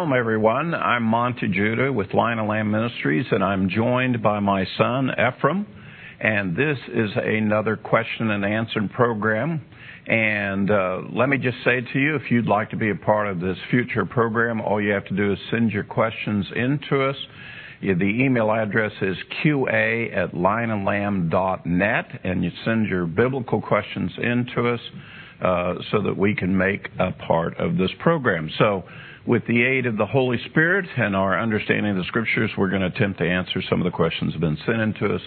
shalom, everyone. I'm Monte Judah with Lion and Lamb Ministries, and I'm joined by my son, Ephraim. And this is another question and answer program. And uh, let me just say to you, if you'd like to be a part of this future program, all you have to do is send your questions in to us. The email address is qa at lionandlamb.net, and you send your biblical questions in to us uh, so that we can make a part of this program. So, with the aid of the Holy Spirit and our understanding of the Scriptures, we're going to attempt to answer some of the questions that have been sent in to us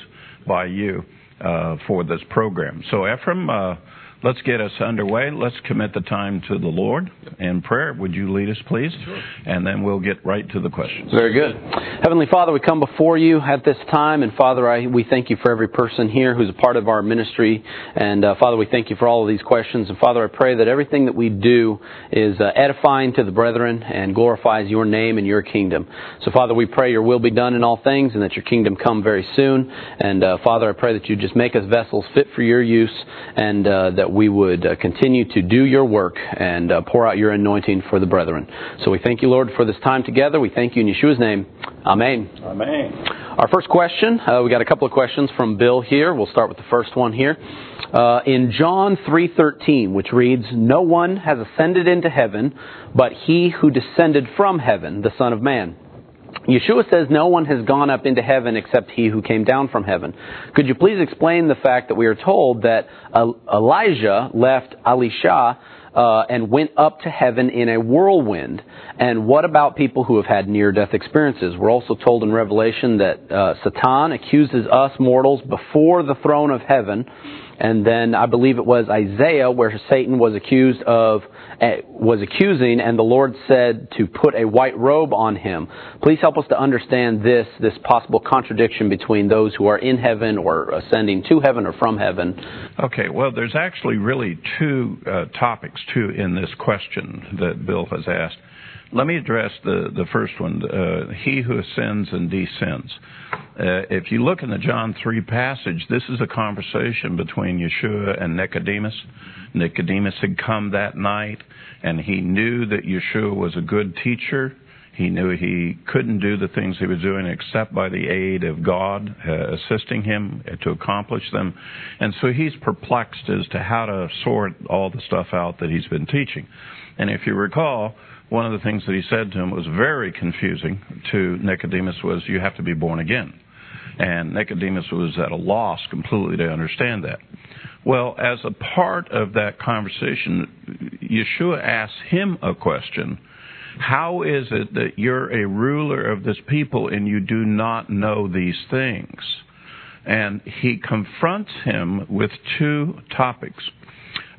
by you uh, for this program. So, Ephraim, uh, let's get us underway. Let's commit the time to the Lord in prayer. Would you lead us, please? Sure. And then we'll get right to the questions. Very good. Heavenly Father, we come before you at this time, and Father, I, we thank you for every person here who's a part of our ministry. And uh, Father, we thank you for all of these questions. And Father, I pray that everything that we do is uh, edifying to the brethren and glorifies your name and your kingdom. So, Father, we pray your will be done in all things and that your kingdom come very soon. And uh, Father, I pray that you just make us vessels fit for your use and uh, that we would uh, continue to do your work and uh, pour out your anointing for the brethren. So we thank you, Lord, for this time together. We thank you in Yeshua's name. Amen. Amen. Our first question, uh, we got a couple of questions from Bill here. We'll start with the first one here. Uh, in John 3:13, which reads, "No one has ascended into heaven but he who descended from heaven, the Son of Man." Yeshua says no one has gone up into heaven except he who came down from heaven. Could you please explain the fact that we are told that Elijah left Elisha uh, and went up to heaven in a whirlwind? And what about people who have had near death experiences? We're also told in Revelation that uh, Satan accuses us mortals before the throne of heaven. And then I believe it was Isaiah where Satan was accused of uh, was accusing, and the Lord said to put a white robe on him. Please help us to understand this, this possible contradiction between those who are in heaven or ascending to heaven or from heaven. Okay, well, there's actually really two uh, topics, too, in this question that Bill has asked. Let me address the, the first one uh, he who ascends and descends. Uh, if you look in the John 3 passage, this is a conversation between Yeshua and Nicodemus. Nicodemus had come that night, and he knew that Yeshua was a good teacher. He knew he couldn't do the things he was doing except by the aid of God uh, assisting him to accomplish them. And so he's perplexed as to how to sort all the stuff out that he's been teaching. And if you recall, one of the things that he said to him was very confusing to Nicodemus was you have to be born again. And Nicodemus was at a loss completely to understand that. Well, as a part of that conversation, Yeshua asks him a question. How is it that you're a ruler of this people and you do not know these things? And he confronts him with two topics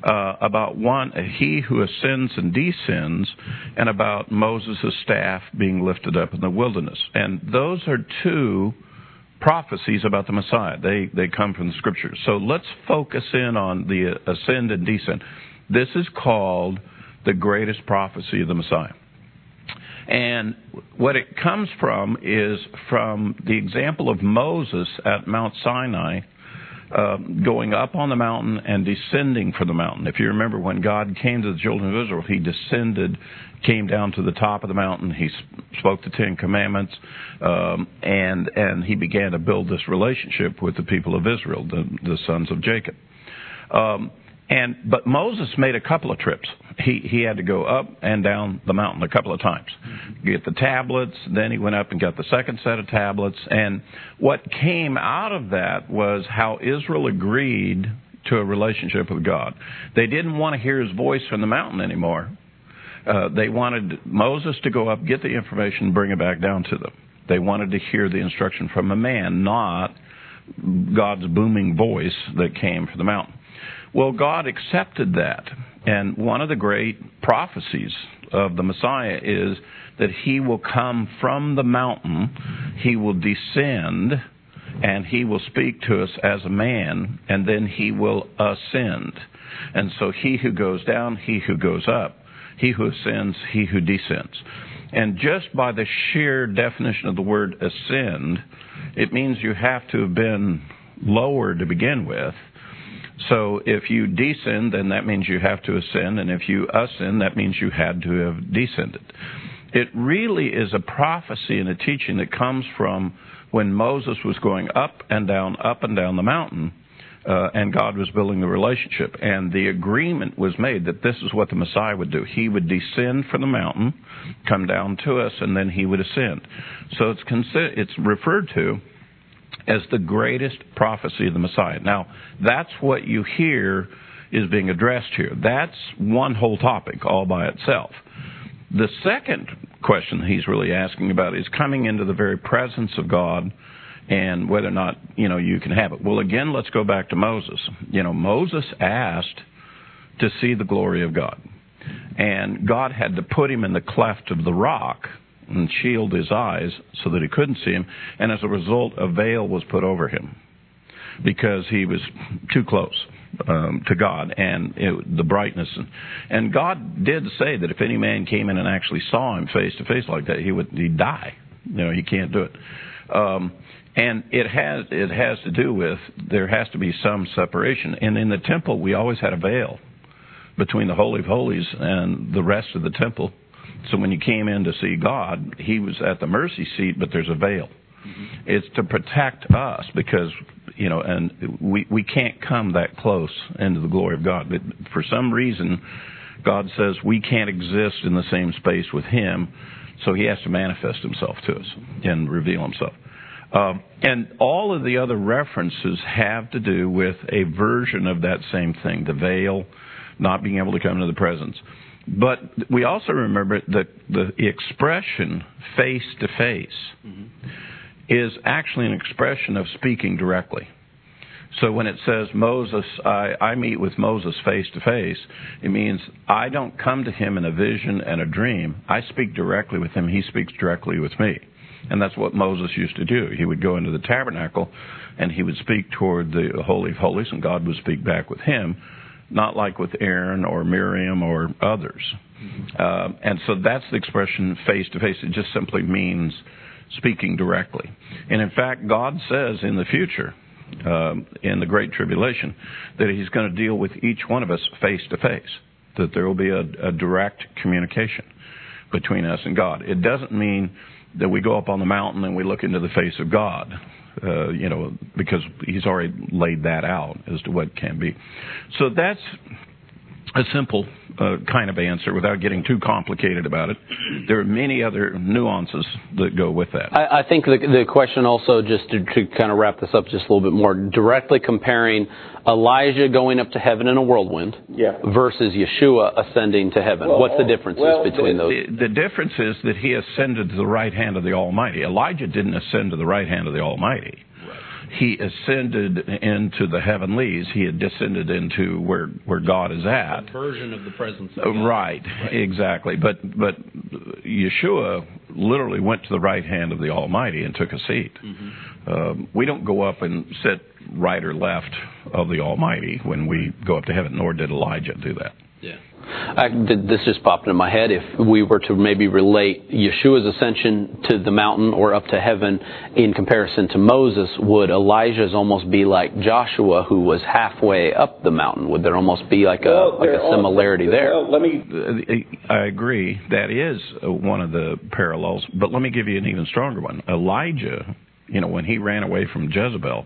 uh, about one, he who ascends and descends, and about Moses' staff being lifted up in the wilderness. And those are two prophecies about the Messiah. They, they come from the scriptures. So let's focus in on the ascend and descend. This is called the greatest prophecy of the Messiah. And what it comes from is from the example of Moses at Mount Sinai um, going up on the mountain and descending from the mountain. If you remember, when God came to the children of Israel, He descended, came down to the top of the mountain. He spoke the Ten Commandments, um, and and He began to build this relationship with the people of Israel, the, the sons of Jacob. Um, and but Moses made a couple of trips. He he had to go up and down the mountain a couple of times, get the tablets. Then he went up and got the second set of tablets. And what came out of that was how Israel agreed to a relationship with God. They didn't want to hear his voice from the mountain anymore. Uh, they wanted Moses to go up, get the information, bring it back down to them. They wanted to hear the instruction from a man, not God's booming voice that came from the mountain. Well, God accepted that. And one of the great prophecies of the Messiah is that he will come from the mountain, he will descend, and he will speak to us as a man, and then he will ascend. And so he who goes down, he who goes up, he who ascends, he who descends. And just by the sheer definition of the word ascend, it means you have to have been lower to begin with so if you descend, then that means you have to ascend, and if you ascend, that means you had to have descended. It really is a prophecy and a teaching that comes from when Moses was going up and down, up and down the mountain, uh, and God was building the relationship. And the agreement was made that this is what the Messiah would do. He would descend from the mountain, come down to us, and then he would ascend. So it's it's referred to as the greatest prophecy of the Messiah. Now, that's what you hear is being addressed here. That's one whole topic all by itself. The second question he's really asking about is coming into the very presence of God and whether or not, you know, you can have it. Well, again, let's go back to Moses. You know, Moses asked to see the glory of God. And God had to put him in the cleft of the rock and shield his eyes so that he couldn't see him. And as a result, a veil was put over him because he was too close um, to God and it, the brightness. And, and God did say that if any man came in and actually saw him face to face like that, he would he'd die. You know, he can't do it. Um, and it has it has to do with there has to be some separation. And in the temple, we always had a veil between the holy of holies and the rest of the temple. So when you came in to see God, He was at the mercy seat, but there's a veil. Mm-hmm. It's to protect us because you know, and we we can't come that close into the glory of God. But for some reason, God says we can't exist in the same space with Him, so He has to manifest Himself to us and reveal Himself. Um, and all of the other references have to do with a version of that same thing: the veil, not being able to come into the presence. But we also remember that the expression face to face mm-hmm. is actually an expression of speaking directly. So when it says Moses, I, I meet with Moses face to face, it means I don't come to him in a vision and a dream. I speak directly with him. He speaks directly with me. And that's what Moses used to do. He would go into the tabernacle and he would speak toward the Holy of Holies, and God would speak back with him, not like with Aaron or Miriam or others. Uh, and so that's the expression face to face. It just simply means speaking directly. And in fact, God says in the future, um, in the Great Tribulation, that He's going to deal with each one of us face to face, that there will be a, a direct communication between us and God. It doesn't mean that we go up on the mountain and we look into the face of God. Uh, you know, because he's already laid that out as to what can be. So that's a simple uh, kind of answer without getting too complicated about it. There are many other nuances that go with that. I, I think the, the question also, just to, to, kind of wrap this up just a little bit more, directly comparing Elijah going up to heaven in a whirlwind yeah. versus Yeshua ascending to heaven. Well, What's the differences well, between the, those? The, the difference is that he ascended to the right hand of the Almighty. Elijah didn't ascend to the right hand of the Almighty he ascended into the heavenlies. He had descended into where where God is at. A version of the presence of God. Right, right, exactly. But but Yeshua literally went to the right hand of the Almighty and took a seat. Mm-hmm. Um, we don't go up and sit right or left of the Almighty when we go up to heaven, nor did Elijah do that. Yeah. I, this just popped into my head. If we were to maybe relate Yeshua's ascension to the mountain or up to heaven in comparison to Moses, would Elijah's almost be like Joshua, who was halfway up the mountain? Would there almost be like a well, like a similarity all, there? Well, let me. I agree. That is one of the parallels. But let me give you an even stronger one. Elijah, you know, when he ran away from Jezebel.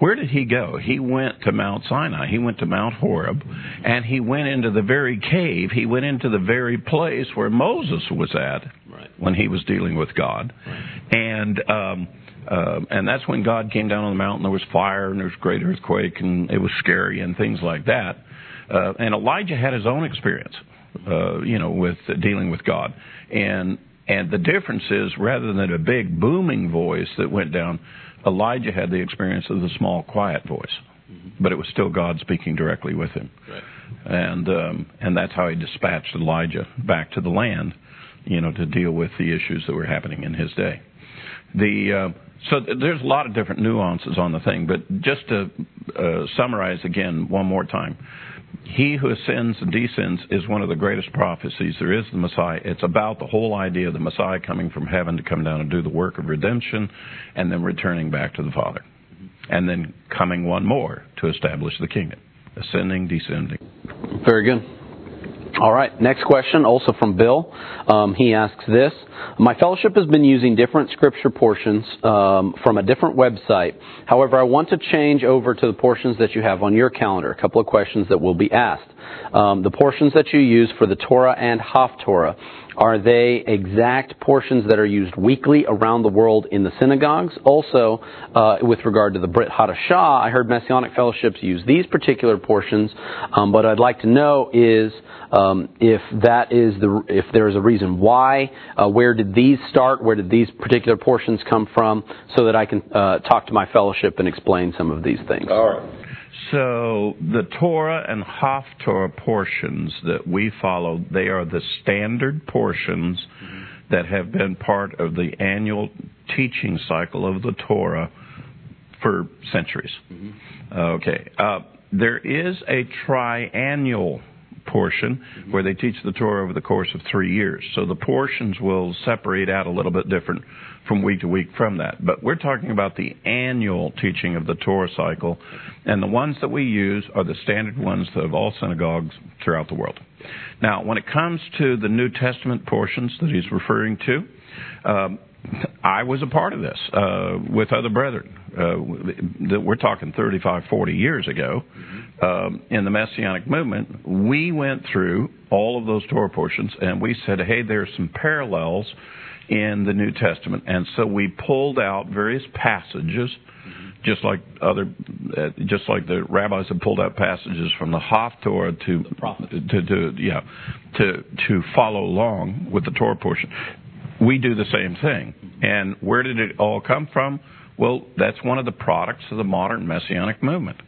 Where did he go? He went to Mount Sinai. He went to Mount Horeb, and he went into the very cave. He went into the very place where Moses was at right. when he was dealing with God, right. and um, uh, and that's when God came down on the mountain. There was fire and there was great earthquake, and it was scary and things like that. Uh, and Elijah had his own experience, uh, you know, with dealing with God, and and the difference is rather than a big booming voice that went down Elijah had the experience of the small, quiet voice, mm-hmm. but it was still God speaking directly with him, right. and um, and that's how he dispatched Elijah back to the land, you know, to deal with the issues that were happening in his day. The uh, so there's a lot of different nuances on the thing, but just to uh, summarize again one more time, he who ascends and descends is one of the greatest prophecies there is the Messiah. It's about the whole idea of the Messiah coming from heaven to come down and do the work of redemption and then returning back to the Father. And then coming one more to establish the kingdom. Ascending, descending. Very good. All right, next question, also from Bill. Um, he asks this My fellowship has been using different scripture portions um, from a different website. However, I want to change over to the portions that you have on your calendar. A couple of questions that will be asked. Um, the portions that you use for the Torah and Haftorah. Are they exact portions that are used weekly around the world in the synagogues? Also, uh, with regard to the Brit Hadashah, I heard Messianic fellowships use these particular portions. Um, what I'd like to know is um, if that is the if there is a reason why. Uh, where did these start? Where did these particular portions come from? So that I can uh, talk to my fellowship and explain some of these things. All right. So the Torah and Haftorah portions that we follow, they are the standard portions that have been part of the annual teaching cycle of the Torah for centuries. Mm-hmm. Okay. Uh, there is a triannual portion mm-hmm. where they teach the Torah over the course of three years. So the portions will separate out a little bit different from week to week from that. But we're talking about the annual teaching of the Torah cycle, and the ones that we use are the standard ones of all synagogues throughout the world. Now, when it comes to the New Testament portions that he's referring to, um, I was a part of this uh, with other brethren. Uh, we're talking 35, 40 years ago um, in the Messianic movement. We went through all of those Torah portions and we said, hey, there's some parallels in the New Testament, and so we pulled out various passages, just like other, uh, just like the rabbis have pulled out passages from the Haftorah to, to, to, yeah, to to follow along with the Torah portion. We do the same thing, and where did it all come from? Well, that's one of the products of the modern messianic movement.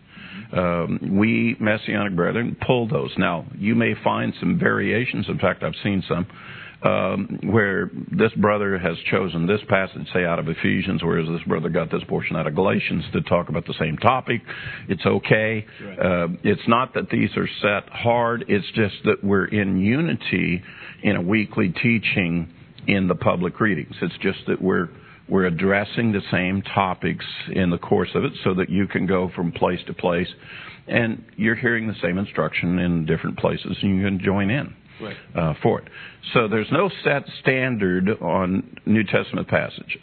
Um, we messianic brethren pull those. Now, you may find some variations. In fact, I've seen some um, where this brother has chosen this passage, say out of Ephesians, whereas this brother got this portion out of Galatians to talk about the same topic. It's okay. Right. Uh, it's not that these are set hard. It's just that we're in unity in a weekly teaching in the public readings. It's just that we're we're addressing the same topics in the course of it so that you can go from place to place and you're hearing the same instruction in different places and you can join in right. uh, for it. So there's no set standard on New Testament passages.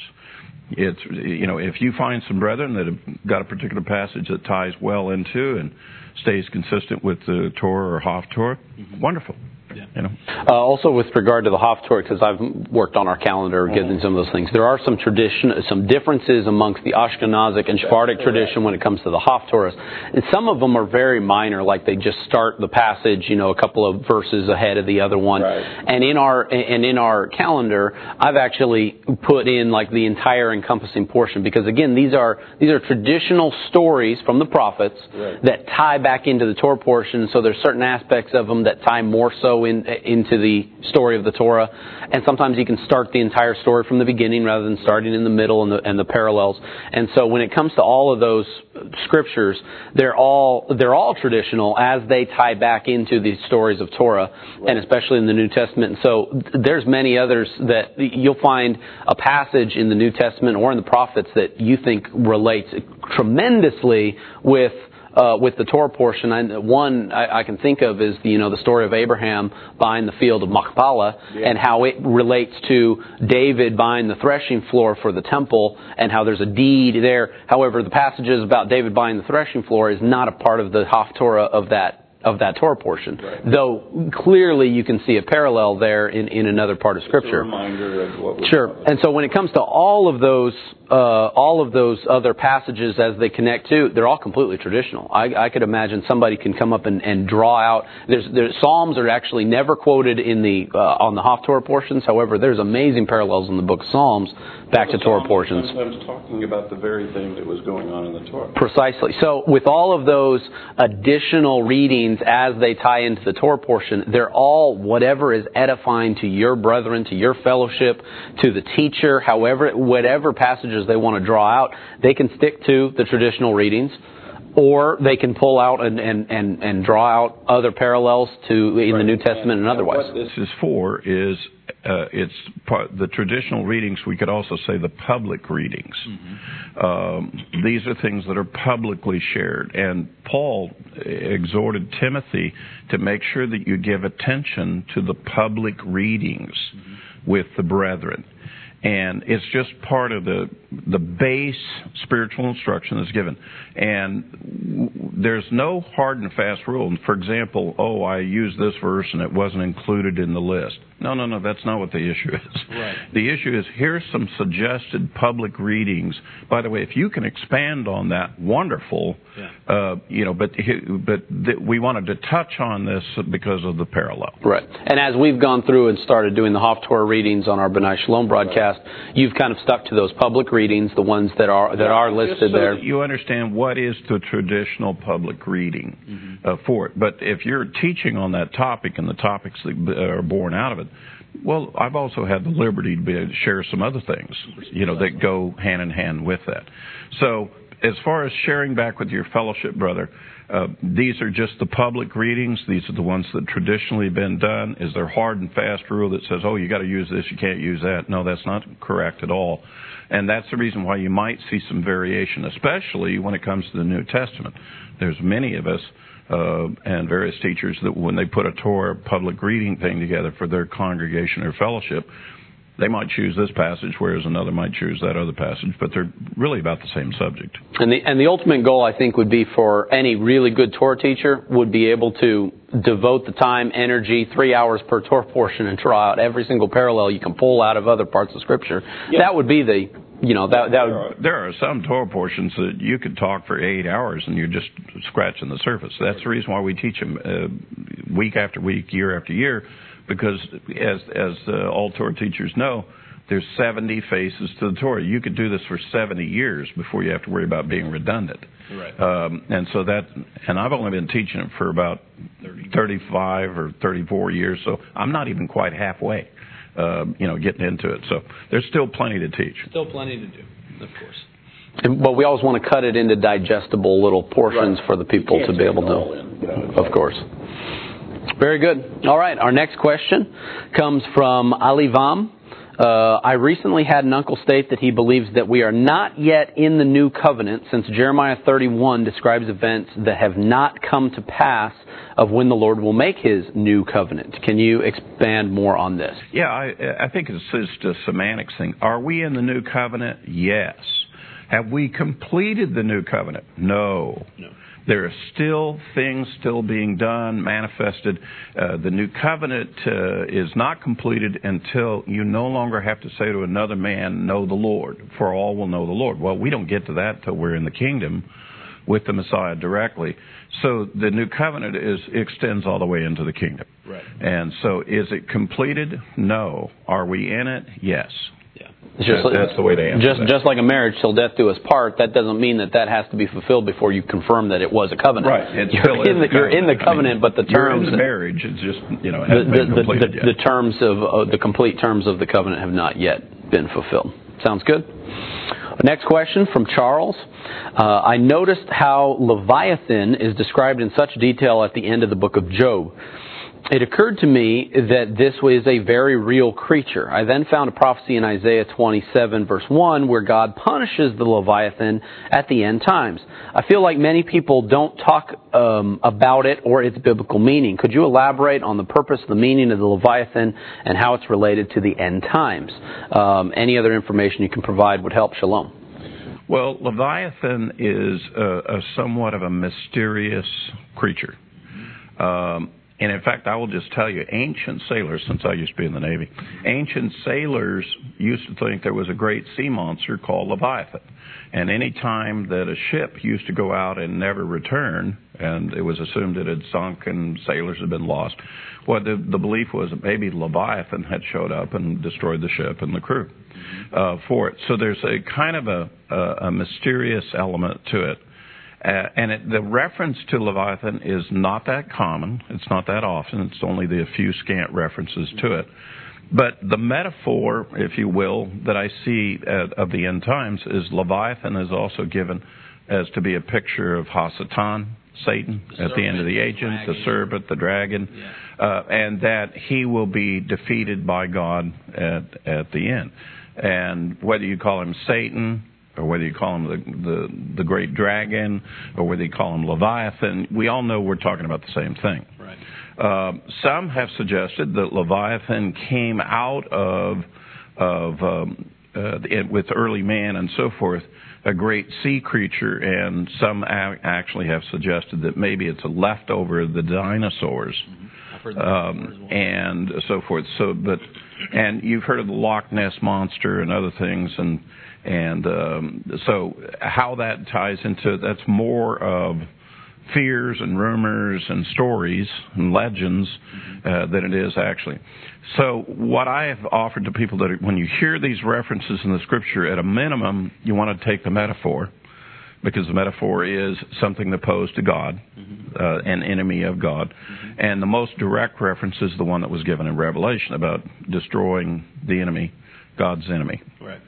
It's you know if you find some brethren that have got a particular passage that ties well into and stays consistent with the Torah or Haftorah, mm-hmm. wonderful. Yeah. You know. Uh, also, with regard to the Haftorah, because I've worked on our calendar, mm-hmm. getting some of those things, there are some tradition, some differences amongst the Ashkenazic and Sephardic tradition when it comes to the Haftorahs, and some of them are very minor, like they just start the passage, you know, a couple of verses ahead of the other one. Right. And in our and in our calendar, I've actually put in like the entire encompassing portion because again, these are these are traditional stories from the prophets right. that tie back into the Torah portion. So there's certain aspects of them that tie more so in, into the story of the Torah, and sometimes you can start the entire story from the beginning rather than starting in the middle and the, and the parallels. And so when it comes to all of those scriptures, they're all they're all traditional as they tie back into the stories of Torah, right. and especially in the New Testament. And so there's many others that you'll find a passage in the New Testament or in the prophets that you think relates tremendously with uh, with the Torah portion, I, one I, I, can think of is the, you know the story of Abraham buying the field of Machpelah yeah. and how it relates to David buying the threshing floor for the temple and how there's a deed there. However, the passages about David buying the threshing floor is not a part of the Haftorah of that of that Torah portion. Right. Though clearly you can see a parallel there in, in another part of Scripture. Sure. And so when it comes to all of those uh, all of those other passages as they connect to, they're all completely traditional. I, I could imagine somebody can come up and, and draw out. There's, there's Psalms are actually never quoted in the uh, on the Haftorah portions. However, there's amazing parallels in the book of Psalms back to Torah portions. Sometimes talking about the very thing that was going on in the Torah. Precisely. So with all of those additional readings as they tie into the Torah portion, they're all whatever is edifying to your brethren, to your fellowship, to the teacher, however, whatever passages they want to draw out, they can stick to the traditional readings or they can pull out and, and, and, and draw out other parallels to in right. the New Testament and, and otherwise. What this is for is uh, it's part, the traditional readings. We could also say the public readings. Mm-hmm. Um, these are things that are publicly shared. And Paul exhorted Timothy to make sure that you give attention to the public readings mm-hmm. with the brethren and it's just part of the the base spiritual instruction that's given. And there's no hard and fast rule. For example, oh, I used this verse and it wasn't included in the list. No, no, no, that's not what the issue is. Right. The issue is here's some suggested public readings. By the way, if you can expand on that, wonderful. Yeah. Uh, you know, but but th- we wanted to touch on this because of the parallel. Right. And as we've gone through and started doing the Haftorah readings on our B'nai Shalom broadcast, right. you've kind of stuck to those public readings, the ones that are that yeah, are listed so there. you understand what is the traditional public reading mm-hmm. uh, for it. But if you're teaching on that topic and the topics that are born out of it, well, I've also had the liberty to be able to share some other things, you know, that go hand in hand with that. So, as far as sharing back with your fellowship brother, uh, these are just the public readings. These are the ones that traditionally been done. Is there hard and fast rule that says, oh, you got to use this, you can't use that? No, that's not correct at all. And that's the reason why you might see some variation, especially when it comes to the New Testament. There's many of us uh, and various teachers that when they put a Torah public reading thing together for their congregation or fellowship, they might choose this passage, whereas another might choose that other passage, but they're really about the same subject. And the and the ultimate goal, I think, would be for any really good Torah teacher would be able to devote the time, energy, three hours per Torah portion, and try out every single parallel you can pull out of other parts of Scripture. That would be the you know that that there are, there are some Torah portions that you could talk for eight hours and you're just scratching the surface. That's the reason why we teach them uh, week after week, year after year, because as as uh, all Torah teachers know, there's 70 faces to the Torah. You could do this for 70 years before you have to worry about being redundant. Right. Um, and so that, and I've only been teaching it for about 30. 35 or 34 years, so I'm not even quite halfway Um, you know, getting into it. So there's still plenty to teach. Still plenty to do, of course. And, but we always want to cut it into digestible little portions right. for the people to be able to. In, you of course. Very good. All right, our next question comes from Ali Vam. Uh, I recently had an uncle state that he believes that we are not yet in the new covenant since Jeremiah 31 describes events that have not come to pass of when the Lord will make his new covenant. Can you expand more on this? Yeah, I, I think it's just a semantics thing. Are we in the new covenant? Yes. Have we completed the new covenant? No. No. There are still things still being done, manifested. Uh, the new covenant uh, is not completed until you no longer have to say to another man, Know the Lord, for all will know the Lord. Well, we don't get to that till we're in the kingdom with the Messiah directly. So the new covenant is extends all the way into the kingdom. Right. And so is it completed? No. Are we in it? Yes. It's just, that, that's the way to answer just, that. Just like a marriage till death do us part, that doesn't mean that that has to be fulfilled before you confirm that it was a covenant. Right. It you're, in the, you're in the covenant, I mean, but the terms. You're in the marriage, it's just, you know, the, the, yet. the terms of, uh, the complete terms of the covenant have not yet been fulfilled. Sounds good? Next question from Charles. Uh, I noticed how Leviathan is described in such detail at the end of the book of Job it occurred to me that this was a very real creature. I then found a prophecy in Isaiah 27 verse 1 where God punishes the Leviathan at the end times. I feel like many people don't talk um, about it or its biblical meaning. Could you elaborate on the purpose, the meaning of the Leviathan, and how it's related to the end times? Um, any other information you can provide would help. Shalom. Well, Leviathan is a, a somewhat of a mysterious creature. Um, and in fact, I will just tell you, ancient sailors, since I used to be in the Navy, ancient sailors used to think there was a great sea monster called Leviathan. And any time that a ship used to go out and never return, and it was assumed it had sunk and sailors had been lost, well, the, the belief was that maybe Leviathan had showed up and destroyed the ship and the crew uh, for it. So there's a kind of a, a, a mysterious element to it. Uh, and it, the reference to Leviathan is not that common. It's not that often. It's only the few scant references to it. But the metaphor, if you will, that I see at, of the end times is Leviathan is also given as to be a picture of Hasatan Satan The at the end of the serpent, ages, the the serpent, the dragon, Yeah. uh, and that he will be defeated by God at at the end. And whether you call him Satan or whether you call him the the, the great dragon or whether you call him Leviathan, we all know we're talking about the same thing. Right. Um, some have suggested that Leviathan came out of of um, uh, it, with early man and so forth, a great sea creature, and some a- actually have suggested that maybe it's a leftover of the dinosaurs. That Um, and so forth. So, but and you've heard of the Loch Ness monster and other things, and and um, so how that ties into that's more of fears and rumors and stories and legends uh, than it is actually. So, what I have offered to people that are, when you hear these references in the scripture, at a minimum, you want to take the metaphor because the metaphor is something opposed to God, uh, an enemy of God. And the most direct reference is the one that was given in Revelation about destroying the enemy, God's enemy. Right.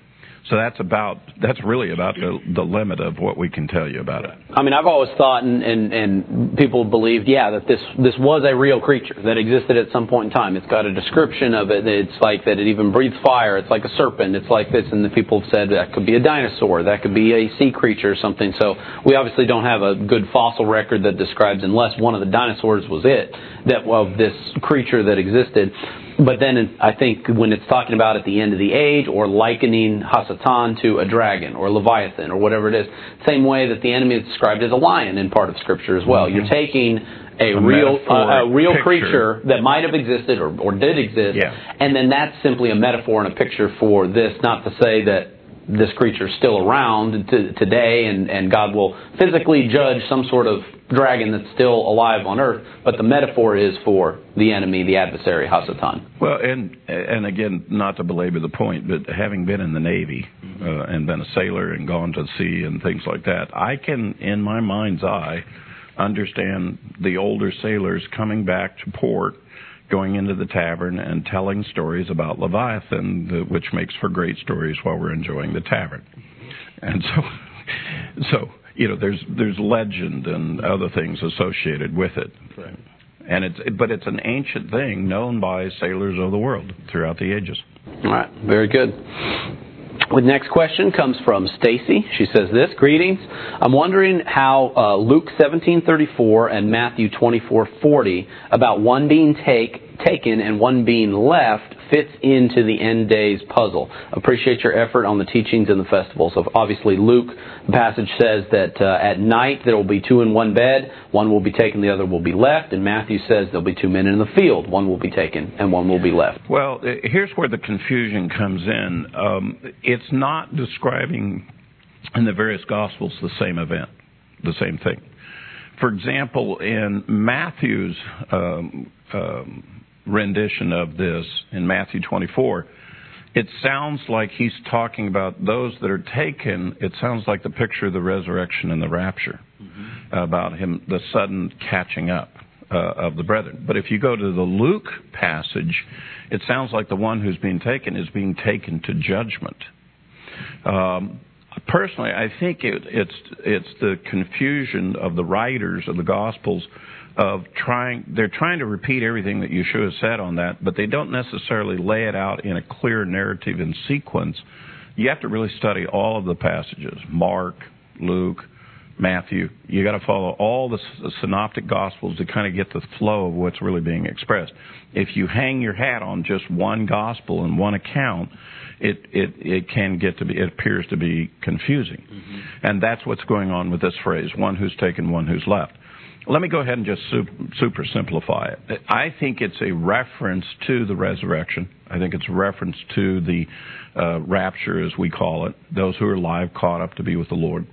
So that's about that's really about the the limit of what we can tell you about it. I mean, I've always thought, and, and, and people believed, yeah, that this this was a real creature that existed at some point in time. It's got a description of it. It's like that it even breathes fire. It's like a serpent. It's like this, and the people have said that could be a dinosaur. That could be a sea creature or something. So we obviously don't have a good fossil record that describes, unless one of the dinosaurs was it, that of this creature that existed. But then I think when it's talking about at the end of the age or likening Hasatan to a dragon or Leviathan or whatever it is, same way that the enemy is described as a lion in part of Scripture as well. You're taking a, A real uh, a real picture. creature that might have existed or, or did exist, Yeah. and then that's simply a metaphor and a picture for this. Not to say that this creature is still around to, today and, and God will physically judge some sort of dragon that's still alive on earth, but the metaphor is for the enemy, the adversary, Hasatan. Well, and and again, not to belabor the point, but having been in the Navy uh, and been a sailor and gone to sea and things like that, I can, in my mind's eye, understand the older sailors coming back to port, going into the tavern and telling stories about Leviathan, the, which makes for great stories while we're enjoying the tavern. And so, so you know, there's there's legend and other things associated with it. Right. And it's but it's an ancient thing known by sailors of the world throughout the ages. All right, very good. The next question comes from Stacy. She says this: Greetings. I'm wondering how uh, Luke 17:34 and Matthew 24:40 about one being take taken and one being left fits into the end days puzzle. Appreciate your effort on the teachings and the festivals. So obviously, Luke the passage says that uh, at night there will be two in one bed, one will be taken, the other will be left. And Matthew says there'll be two men in the field, one will be taken and one will be left. Well, uh, here's where the confusion comes in. Um, it's not describing in the various gospels the same event, the same thing. For example, in Matthew's um, um, rendition of this in Matthew 24, it sounds like he's talking about those that are taken. It sounds like the picture of the resurrection and the rapture, about him, the sudden catching up uh, of the brethren. But if you go to the Luke passage, it sounds like the one who's being taken is being taken to judgment. Um, personally, I think it, it's it's the confusion of the writers of the Gospels of trying they're trying to repeat everything that Yeshua said on that, but they don't necessarily lay it out in a clear narrative and sequence. You have to really study all of the passages: Mark, Luke, Matthew. You got to follow all the synoptic gospels to kind of get the flow of what's really being expressed. If you hang your hat on just one gospel and one account, it it it can get to be it appears to be confusing, mm-hmm. and that's what's going on with this phrase: one who's taken, one who's left. Let me go ahead and just super, simplify it. I think it's a reference to the resurrection. I think it's a reference to the uh, rapture, as we call it, those who are alive caught up to be with the Lord.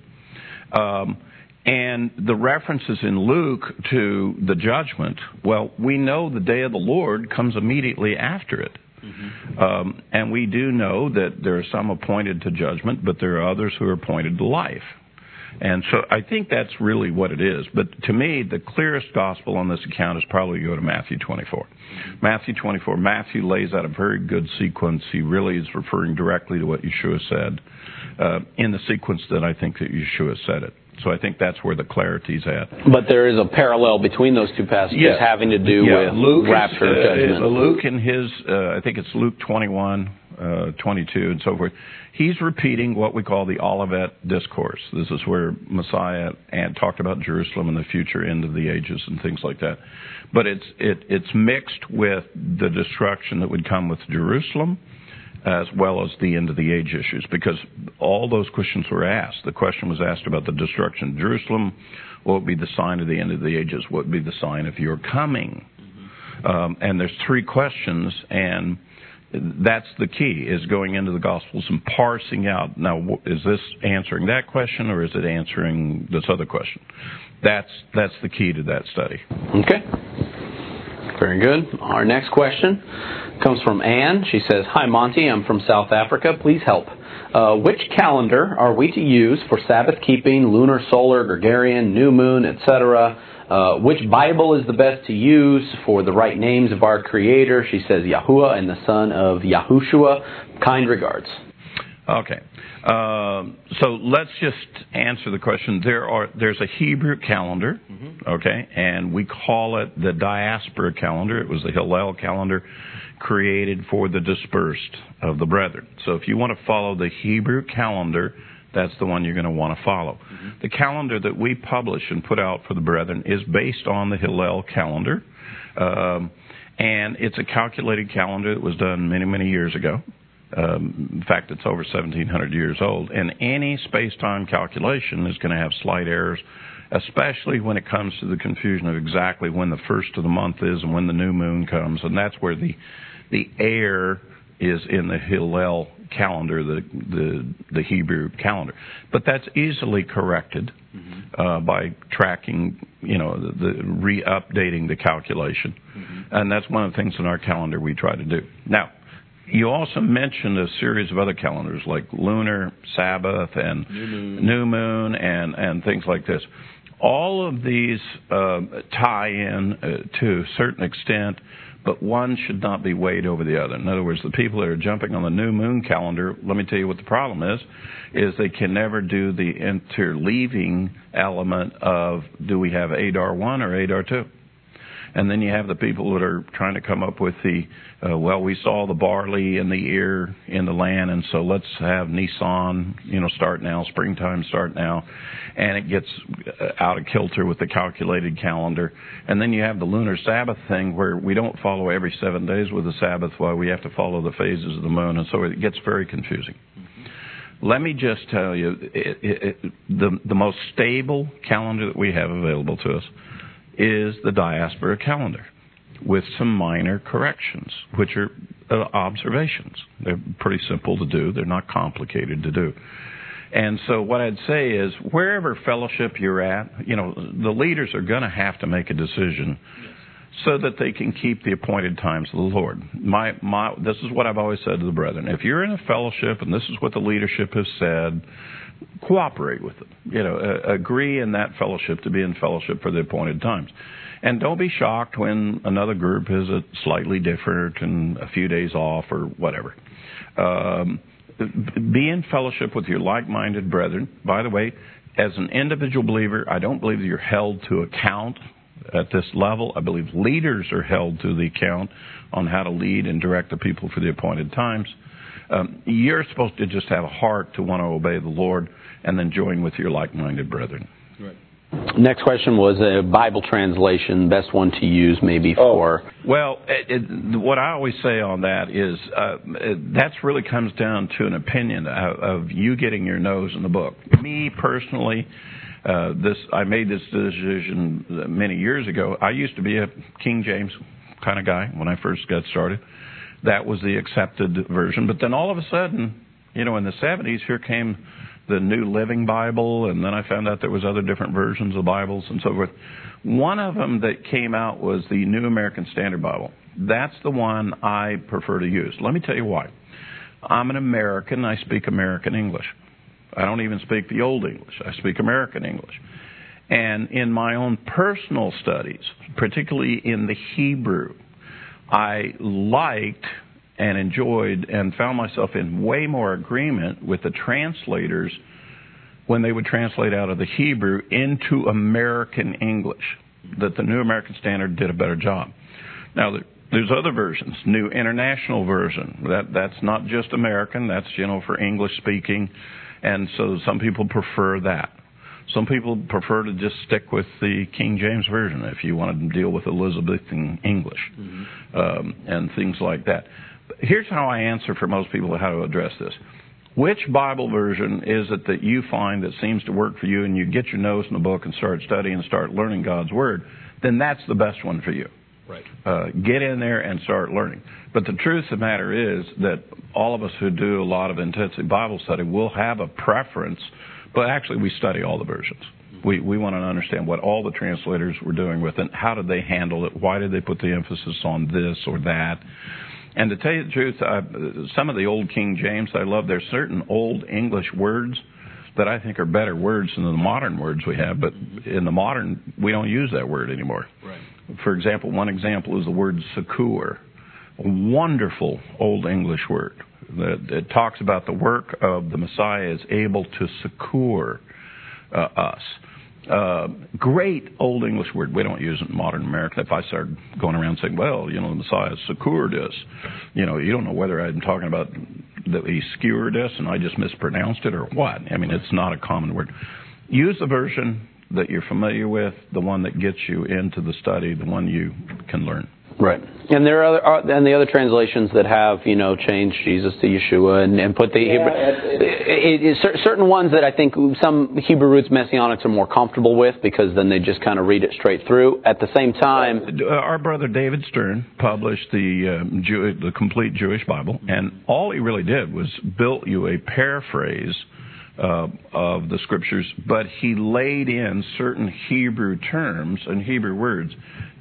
Um, and the references in Luke to the judgment, well, we know the day of the Lord comes immediately after it. Um, and we do know that there are some appointed to judgment, but there are others who are appointed to life. And so I think that's really what it is. But to me, the clearest gospel on this account is probably go to Matthew 24. Matthew 24, Matthew lays out a very good sequence. He really is referring directly to what Yeshua said uh, in the sequence that I think that Yeshua said it. So I think that's where the clarity's at. But there is a parallel between those two passages Yes. having to do Yeah, with Luke is, rapture uh, judgment. Luke in his, uh, I think it's Luke 21, uh, 22, and so forth. He's repeating what we call the Olivet Discourse. This is where Messiah and talked about Jerusalem and the future end of the ages and things like that. But it's it, it's mixed with the destruction that would come with Jerusalem, as well as the end of the age issues, because all those questions were asked. The question was asked about the destruction of Jerusalem. What would be the sign of the end of the ages? What would be the sign of your coming? Um, and there's three questions, and that's the key: is going into the Gospels and parsing out. Now, is this answering that question, or is it answering this other question? That's that's the key to that study. Okay. Very good. Our next question comes from Anne. She says, Hi, Monte. I'm from South Africa. Please help. Uh, which calendar are we to use for Sabbath keeping, lunar, solar, Gregorian, new moon, etc.? Uh, which Bible is the best to use for the right names of our Creator? She says, Yahuwah and the son of Yahushua. Kind regards. Okay. Um, so let's just answer the question. There are there's a Hebrew calendar, okay, and we call it the diaspora calendar. It was the Hillel calendar created for the dispersed of the brethren. So if you want to follow the Hebrew calendar, that's the one you're going to want to follow. The calendar that we publish and put out for the brethren is based on the Hillel calendar. Um, and it's a calculated calendar that was done many, many years ago. Um, in fact, it's over 1,700 years old. And any space-time calculation is going to have slight errors, especially when it comes to the confusion of exactly when the first of the month is and when the new moon comes. And that's where the the error is in the Hillel calendar, the the, the Hebrew calendar. But that's easily corrected uh, by tracking, you know, the, the re-updating the calculation, and that's one of the things in our calendar we try to do. Now, you also mentioned a series of other calendars like lunar, Sabbath, and new moon, and and things like this. All of these uh, tie in uh, to a certain extent, but one should not be weighed over the other. In other words, the people that are jumping on the new moon calendar, let me tell you what the problem is, is they can never do the interleaving element of do we have Adar 1 or Adar 2? And then you have the people that are trying to come up with the, uh, well, we saw the barley in the ear in the land, and so let's have Nissan, you know, start now, springtime start now. And it gets uh, out of kilter with the calculated calendar. And then you have the lunar Sabbath thing where we don't follow every seven days with the Sabbath, while we have to follow the phases of the moon, and so it gets very confusing. Let me just tell you, it, it, it, the the most stable calendar that we have available to us is the diaspora calendar with some minor corrections, which are uh, observations. They're pretty simple to do, they're not complicated to do. And so, what I'd say is, wherever fellowship you're at, you know, the leaders are going to have to make a decision so that they can keep the appointed times of the Lord. My, my, this is what I've always said to the brethren. If you're in a fellowship and this is what the leadership has said, cooperate with them. You know, uh, agree in that fellowship to be in fellowship for the appointed times. And don't be shocked when another group is a slightly different and a few days off or whatever. Um, be in fellowship with your like-minded brethren. By the way, as an individual believer, I don't believe you're held to account at this level. I believe leaders are held to the account on how to lead and direct the people for the appointed times. Um, you're supposed to just have a heart to want to obey the Lord and then join with your like-minded brethren. Right. Next question was a Bible translation, best one to use maybe for. Oh, Well, it, it, what I always say on that is uh, it, that's really comes down to an opinion of, of you getting your nose in the book. Me personally, uh, this I made this decision many years ago. I used to be a King James kind of guy when I first got started. That was the accepted version, but then all of a sudden, you know, in the 70s, here came the New Living Bible, and then I found out there was other different versions of Bibles and so forth. One of them that came out was the New American Standard Bible. That's the one I prefer to use. Let me tell you why. I'm an American. I speak American English. I don't even speak the Old English. I speak American English. And in my own personal studies, particularly in the Hebrew, I liked and enjoyed and found myself in way more agreement with the translators when they would translate out of the Hebrew into American English, that the New American Standard did a better job. Now, there's other versions, New International Version. That that's not just American. That's you know for English speaking, and so some people prefer that. Some people prefer to just stick with the King James Version if you want to deal with Elizabethan English mm-hmm. um, and things like that. Here's how I answer for most people how to address this. Which Bible version is it that you find that seems to work for you and you get your nose in the book and start studying and start learning God's Word? Then that's the best one for you. Right. Uh, get in there and start learning. But the truth of the matter is that all of us who do a lot of intensive Bible study will have a preference, but actually we study all the versions. We we want to understand what all the translators were doing with it. How did they handle it? Why did they put the emphasis on this or that? And to tell you the truth, I, some of the old King James I love. There's certain old English words that I think are better words than the modern words we have. But in the modern, we don't use that word anymore. Right. For example, one example is the word succour, a wonderful old English word it talks about the work of the Messiah is able to succour uh, us. Uh, great old English word. We don't use it in modern America. If I started going around saying, well, you know, the Messiah succoured us, you know, you don't know whether I'm talking about that he skewered us and I just mispronounced it or what. I mean, it's not a common word. Use the version that you're familiar with, the one that gets you into the study, the one you can learn. Right, and there are other, and the other translations that have you know changed Jesus to Yeshua and, and put the yeah, Hebrew, it, it, it, certain ones that I think some Hebrew roots messianics are more comfortable with because then they just kind of read it straight through. At the same time, uh, our brother David Stern published the um, Jew, the complete Jewish Bible, and all he really did was built you a paraphrase uh, of the scriptures, but he laid in certain Hebrew terms and Hebrew words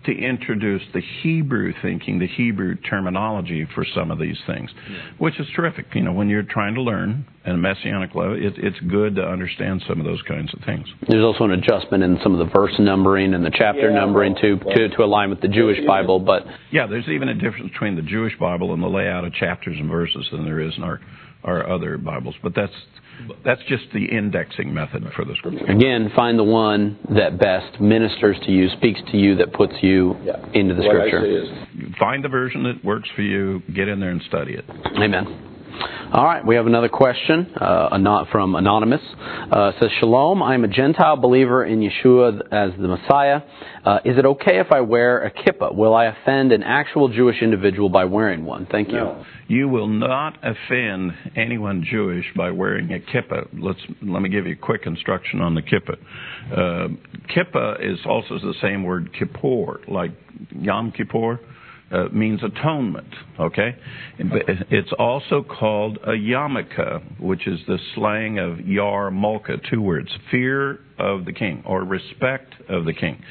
to introduce the Hebrew thinking, the Hebrew terminology for some of these things, yeah. which is terrific. You know, when you're trying to learn at a messianic level, it, it's good to understand some of those kinds of things. There's also an adjustment in some of the verse numbering and the chapter yeah, numbering well, to, well, to to align with the Jewish Bible, but yeah, there's even a difference between the Jewish Bible and the layout of chapters and verses than there is in our our other Bibles, but that's that's just the indexing method for the scripture. Again, find the one that best ministers to you, speaks to you, that puts you yeah. into the what scripture. Find the version that works for you, get in there and study it. Amen. All right, we have another question uh, from Anonymous. Uh, says, Shalom, I'm a Gentile believer in Yeshua as the Messiah. Uh, is it okay if I wear a kippah? Will I offend an actual Jewish individual by wearing one? Thank you. No. You will not offend anyone Jewish by wearing a kippah. Let's, let me give you a quick instruction on the kippah. Uh, kippah is also the same word kippur, like Yom Kippur uh, means atonement. Okay, it's also called a yarmulke, which is the slang of yar mulka, two words: fear of the king or respect of the king.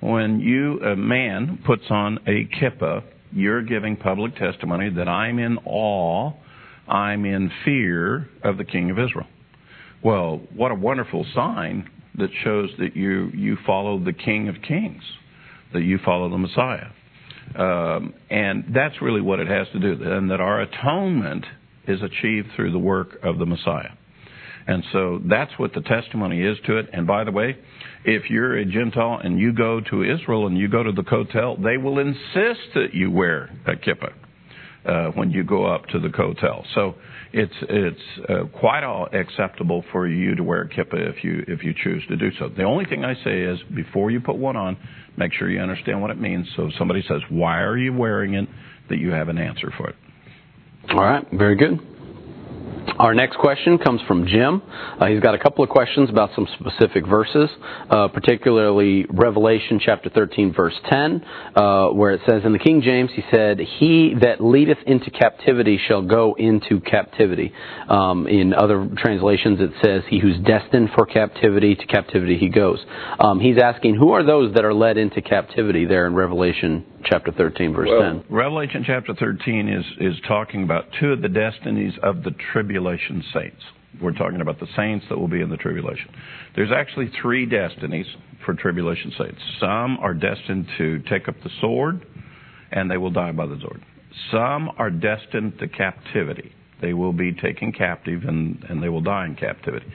When you, a man, puts on a kippah, you're giving public testimony that I'm in awe, I'm in fear of the king of Israel. Well, what a wonderful sign that shows that you you follow the King of Kings, that you follow the Messiah. Um, and that's really what it has to do, and that our atonement is achieved through the work of the Messiah. And so that's what the testimony is to it. And by the way, if you're a Gentile and you go to Israel and you go to the Kotel, they will insist that you wear a kippah uh, when you go up to the Kotel. So it's it's uh, quite all acceptable for you to wear a kippah if you if you choose to do so. The only thing I say is before you put one on, make sure you understand what it means. So if somebody says, "Why are you wearing it?" that you have an answer for it. All right, very good. Our next question comes from Jim. Uh, he's got a couple of questions about some specific verses, uh, particularly Revelation chapter 13, verse 10, uh, where it says, In the King James, he said, He that leadeth into captivity shall go into captivity. Um, in other translations, it says, He who's destined for captivity, to captivity he goes. Um, he's asking, Who are those that are led into captivity there in Revelation chapter 13, verse well, 10? Revelation chapter 13 is, is talking about two of the destinies of the tribulation saints. We're talking about the saints that will be in the tribulation. There's actually three destinies for tribulation saints. Some are destined to take up the sword, and they will die by the sword. Some are destined to captivity. They will be taken captive, and, and they will die in captivity.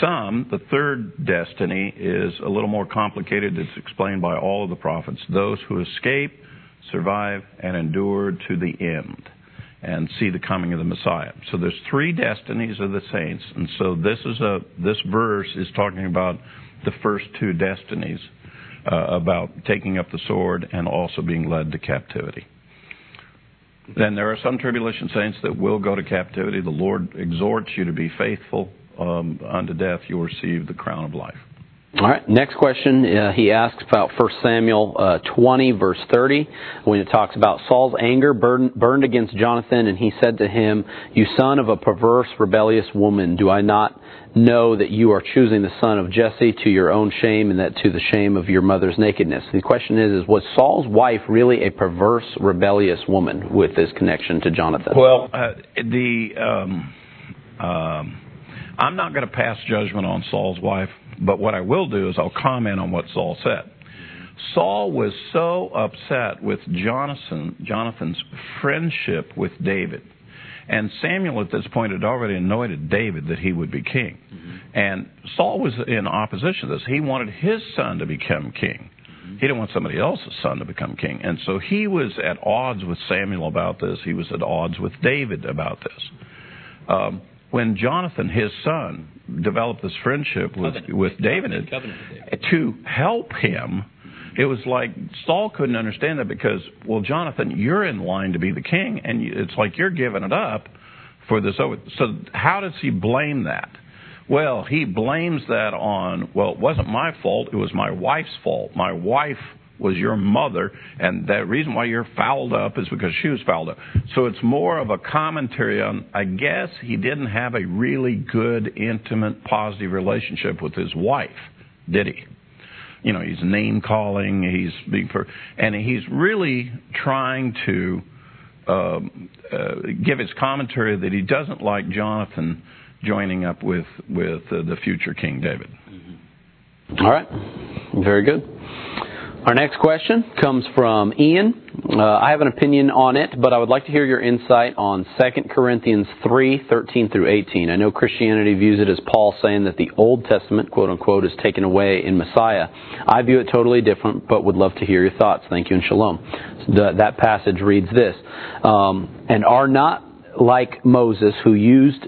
Some, the third destiny, is a little more complicated. It's explained by all of the prophets. Those who escape, survive, and endure to the end and see the coming of the Messiah. So there's three destinies of the saints, and so this is a this verse is talking about the first two destinies, uh, about taking up the sword and also being led to captivity. Then there are some tribulation saints that will go to captivity. The Lord exhorts you to be faithful um, unto death. You'll receive the crown of life. All right. Next question. Uh, he asks about 1 Samuel uh, 20, verse 30, when it talks about Saul's anger burned, burned against Jonathan, and he said to him, "You son of a perverse, rebellious woman, do I not know that you are choosing the son of Jesse to your own shame, and that to the shame of your mother's nakedness?" The question is: Is was Saul's wife really a perverse, rebellious woman with this connection to Jonathan? Well, uh, the um, um, I'm not going to pass judgment on Saul's wife. But what I will do is I'll comment on what Saul said. Saul was so upset with Jonathan, Jonathan's friendship with David. And Samuel at this point had already anointed David that he would be king. Mm-hmm. And Saul was in opposition to this. He wanted his son to become king. Mm-hmm. He didn't want somebody else's son to become king. And so he was at odds with Samuel about this. He was at odds with David about this. Um, when Jonathan, his son, developed this friendship with covenant. with David, covenant, to help him, it was like Saul couldn't understand that because, well, Jonathan, you're in line to be the king, and it's like you're giving it up for this. So, how does he blame that? Well, he blames that on, well, it wasn't my fault, it was my wife's fault. My wife was your mother, and the reason why you're fouled up is because she was fouled up. So it's more of a commentary on, I guess he didn't have a really good, intimate, positive relationship with his wife, did he? You know, he's name calling, he's being, for, and he's really trying to um, uh, give his commentary that he doesn't like Jonathan joining up with with uh, the future King David. All right, very good. Our next question comes from Ian. Uh, I have an opinion on it, but I would like to hear your insight on 2 Corinthians 3 13 through 18. I know Christianity views it as Paul saying that the Old Testament, quote unquote, is taken away in Messiah. I view it totally different, but would love to hear your thoughts. Thank you and shalom. The, that passage reads this um, And are not like Moses, who used,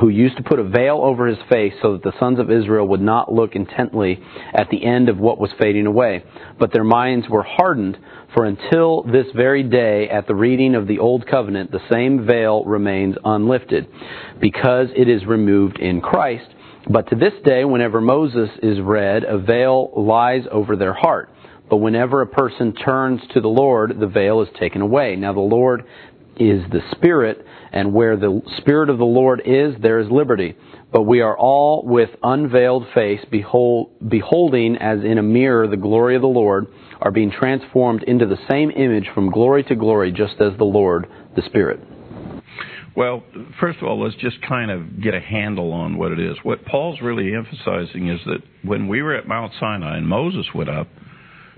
who used to put a veil over his face so that the sons of Israel would not look intently at the end of what was fading away. But their minds were hardened, for until this very day, at the reading of the Old Covenant, the same veil remains unlifted, because it is removed in Christ. But to this day, whenever Moses is read, a veil lies over their heart. But whenever a person turns to the Lord, the veil is taken away. Now the Lord is the Spirit, and where the Spirit of the Lord is, there is liberty. But we are all with unveiled face, behold, beholding as in a mirror the glory of the Lord, are being transformed into the same image from glory to glory, just as the Lord, the Spirit. Well, first of all, let's just kind of get a handle on what it is. What Paul's really emphasizing is that when we were at Mount Sinai and Moses went up,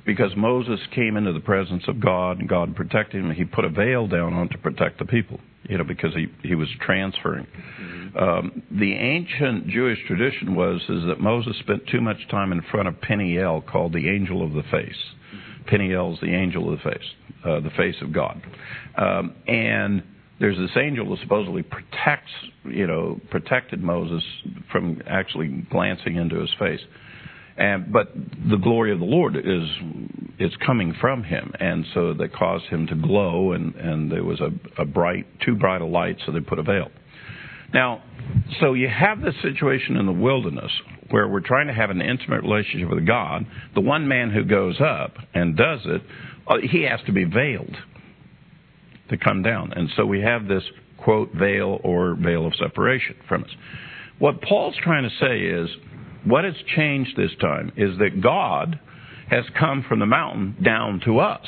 because Moses came into the presence of God and God protected him. He put a veil down on to protect the people, you know, because he, he was transferring. Mm-hmm. Um, the ancient Jewish tradition was is that Moses spent too much time in front of Peniel, called the angel of the face. Peniel is the angel of the face, uh, the face of God, um, and there's this angel that supposedly protects, you know, protected Moses from actually glancing into his face. And, but the glory of the Lord is is coming from him, and so that caused him to glow, and, and there was a, a bright, too bright a light, so they put a veil. Now, so you have this situation in the wilderness where we're trying to have an intimate relationship with God. The one man who goes up and does it, uh, he has to be veiled to come down, and so we have this quote veil or veil of separation from us. What Paul's trying to say is what has changed this time is that God has come from the mountain down to us.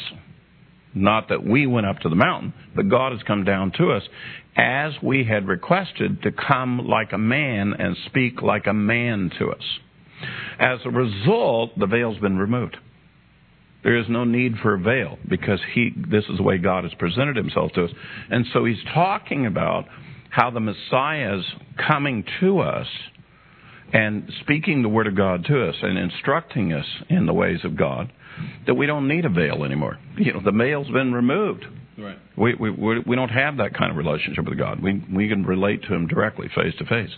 Not that we went up to the mountain, but God has come down to us as we had requested to come like a man and speak like a man to us. As a result, the veil's been removed. There is no need for a veil because he, this is the way God has presented himself to us. And so he's talking about how the Messiah's coming to us and speaking the Word of God to us and instructing us in the ways of God, that we don't need a veil anymore. You know, the veil's been removed. Right. We, we, we don't have that kind of relationship with God. We, we can relate to Him directly, face to face,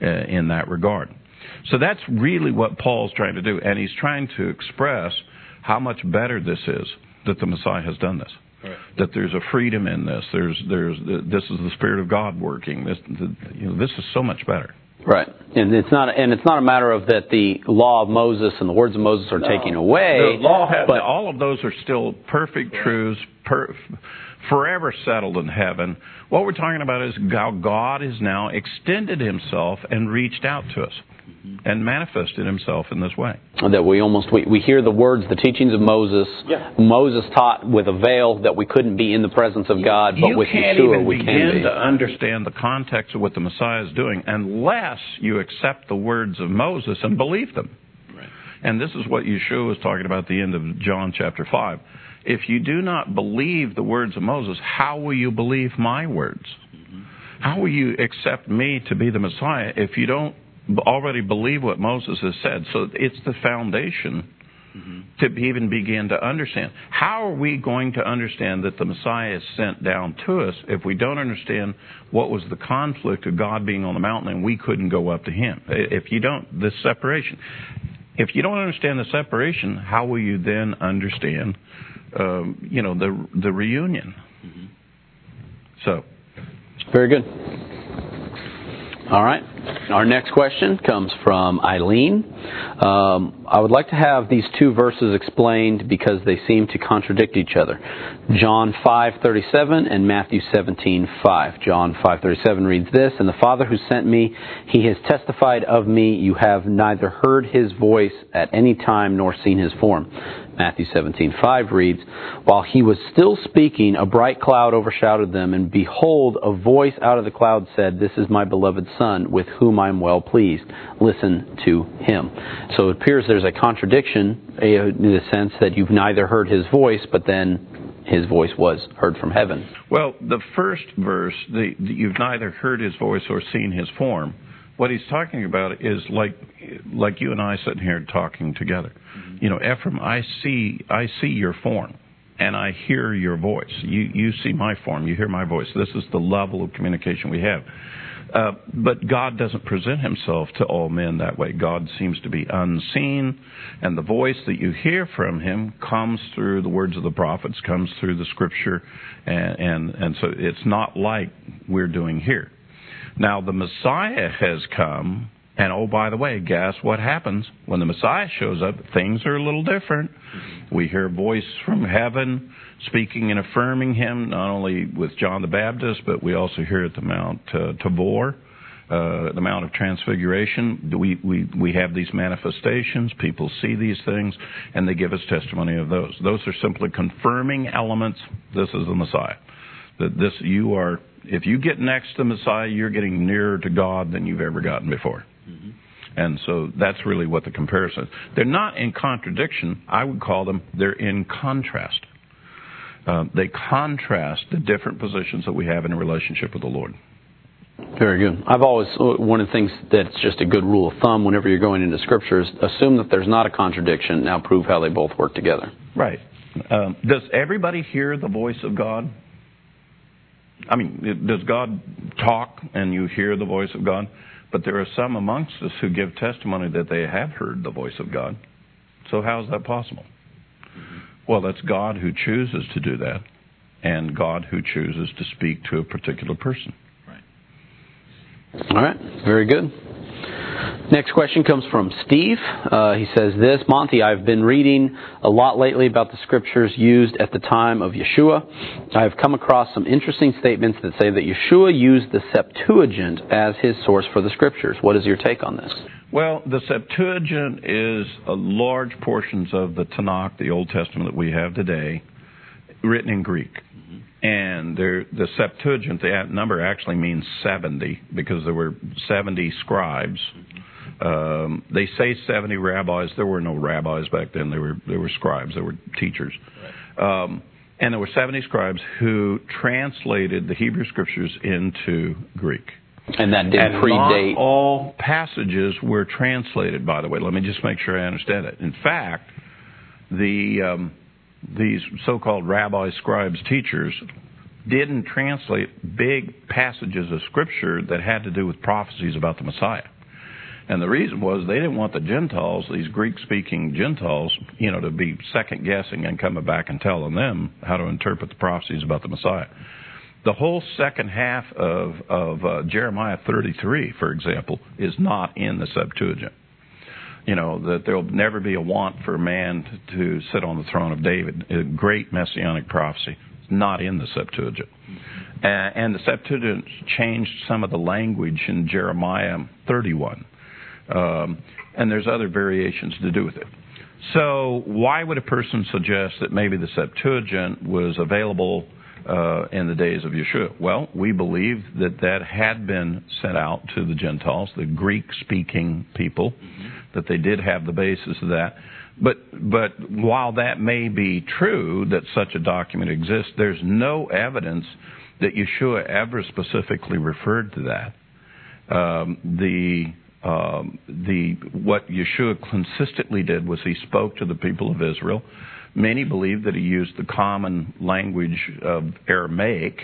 uh, in that regard. So that's really what Paul's trying to do. And he's trying to express how much better this is that the Messiah has done this. Right. That there's a freedom in this. There's, there's, this is the Spirit of God working. This, you know, this is so much better. Right, and it's not, and it's not a matter of that the law of Moses and the words of Moses are taken away. The law has, but all of those are still perfect truths, per, forever settled in heaven. What we're talking about is how God has now extended Himself and reached out to us Mm-hmm. and manifested Himself in this way. that we almost we, we hear the words, the teachings of Moses. Yeah. Moses taught with a veil that we couldn't be in the presence of God, but you with can't Yeshua even we begin can be. to understand the context of what the Messiah is doing unless you accept the words of Moses and believe them. Right. And this is what Yeshua was talking about at the end of John chapter 5. If you do not believe the words of Moses, how will you believe my words? Mm-hmm. How will you accept me to be the Messiah if you don't b- already believe what Moses has said? So it's the foundation to even begin to understand. How are we going to understand that the Messiah is sent down to us if we don't understand what was the conflict of God being on the mountain and we couldn't go up to Him? If you don't, this separation. If you don't understand the separation, how will you then understand, um, you know, the the reunion? So, Very good. All right. Our next question comes from Eileen. Um, I would like to have these two verses explained because they seem to contradict each other. John 5:37 and Matthew 17:5. John 5:37 reads this, "And the Father who sent me, he has testified of me. You have neither heard his voice at any time nor seen his form." Matthew 17:5 reads, "While he was still speaking, a bright cloud overshadowed them, and behold, a voice out of the cloud said, "This is my beloved son, with whom I am well pleased. Listen to him." So it appears there's a contradiction uh, in the sense that you've neither heard his voice, but then his voice was heard from heaven. well, the first verse, the, the, you've neither heard his voice or seen his form. What he's talking about is like like you and I sitting here talking together. You know, Ephraim, I see I see your form and I hear your voice. You you see my form, you hear my voice. This is the level of communication we have. Uh, but God doesn't present himself to all men that way. God seems to be unseen, and the voice that you hear from him comes through the words of the prophets, comes through the scripture, and, and, and so it's not like we're doing here. Now, the Messiah has come, and oh, by the way, guess what happens? When the Messiah shows up, things are a little different. We hear a voice from heaven speaking and affirming him, not only with John the Baptist, but we also hear at the Mount uh, Tabor. Uh, the Mount of Transfiguration, we, we, we have these manifestations. People see these things, and they give us testimony of those. Those are simply confirming elements. This is the Messiah. That this you are. If you get next to the Messiah, you're getting nearer to God than you've ever gotten before. And so that's really what the comparison is. They're not in contradiction. I would call them, they're in contrast. Uh, they contrast the different positions that we have in a relationship with the Lord. Very good. I've always one of the things that's just a good rule of thumb whenever you're going into scriptures, assume that there's not a contradiction. Now prove how they both work together. Right. Um, does everybody hear the voice of God? I mean, does God talk and you hear the voice of God? But there are some amongst us who give testimony that they have heard the voice of God. So how is that possible? Well, that's God who chooses to do that, and God who chooses to speak to a particular person. Right. All right, very good. Next question comes from Steve. Uh, he says this Monte, I've been reading a lot lately about the scriptures used at the time of Yeshua. I've come across some interesting statements that say that Yeshua used the Septuagint as his source for the scriptures. What is your take on this? Well, the Septuagint is a large portions of the Tanakh, the Old Testament that we have today, written in Greek. And there, the Septuagint, the number actually means 70 because there were 70 scribes. Um, they say 70 rabbis. There were no rabbis back then. They were they were scribes. They were teachers. Um, and there were 70 scribes who translated the Hebrew scriptures into Greek. And that did and predate. Not all passages were translated, by the way. Let me just make sure I understand it. In fact, the um, these so-called rabbis, scribes, teachers didn't translate big passages of scripture that had to do with prophecies about the Messiah. And the reason was they didn't want the Gentiles, these Greek speaking Gentiles, you know, to be second guessing and coming back and telling them how to interpret the prophecies about the Messiah. The whole second half of, of uh, Jeremiah 33, for example, is not in the Septuagint. You know, that there will never be a want for a man to, sit on the throne of David. A great messianic prophecy. It's not in the Septuagint. Uh, and the Septuagint changed some of the language in Jeremiah 31. Um, and there's other variations to do with it. So, why would a person suggest that maybe the Septuagint was available uh, in the days of Yeshua? Well, we believe that that had been sent out to the Gentiles, the Greek speaking people, that they did have the basis of that. But, but while that may be true that such a document exists, there's no evidence that Yeshua ever specifically referred to that. Um, the um, the what Yeshua consistently did was he spoke to the people of Israel. Many believe that he used the common language of Aramaic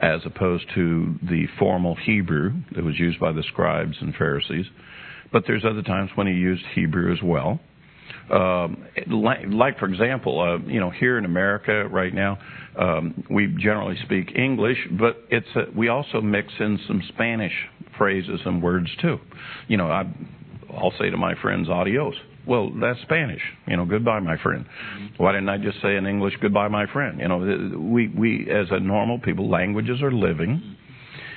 as opposed to the formal Hebrew that was used by the scribes and Pharisees. But there's other times when he used Hebrew as well. Um, like, for example, uh, you know, here in America right now, um, we generally speak English, but it's a, we also mix in some Spanish phrases and words too. You know, I, I'll say to my friends, "Adios." Well, that's Spanish. You know, goodbye, my friend. Why didn't I just say in English, "Goodbye, my friend"? You know, we we as a normal people, languages are living.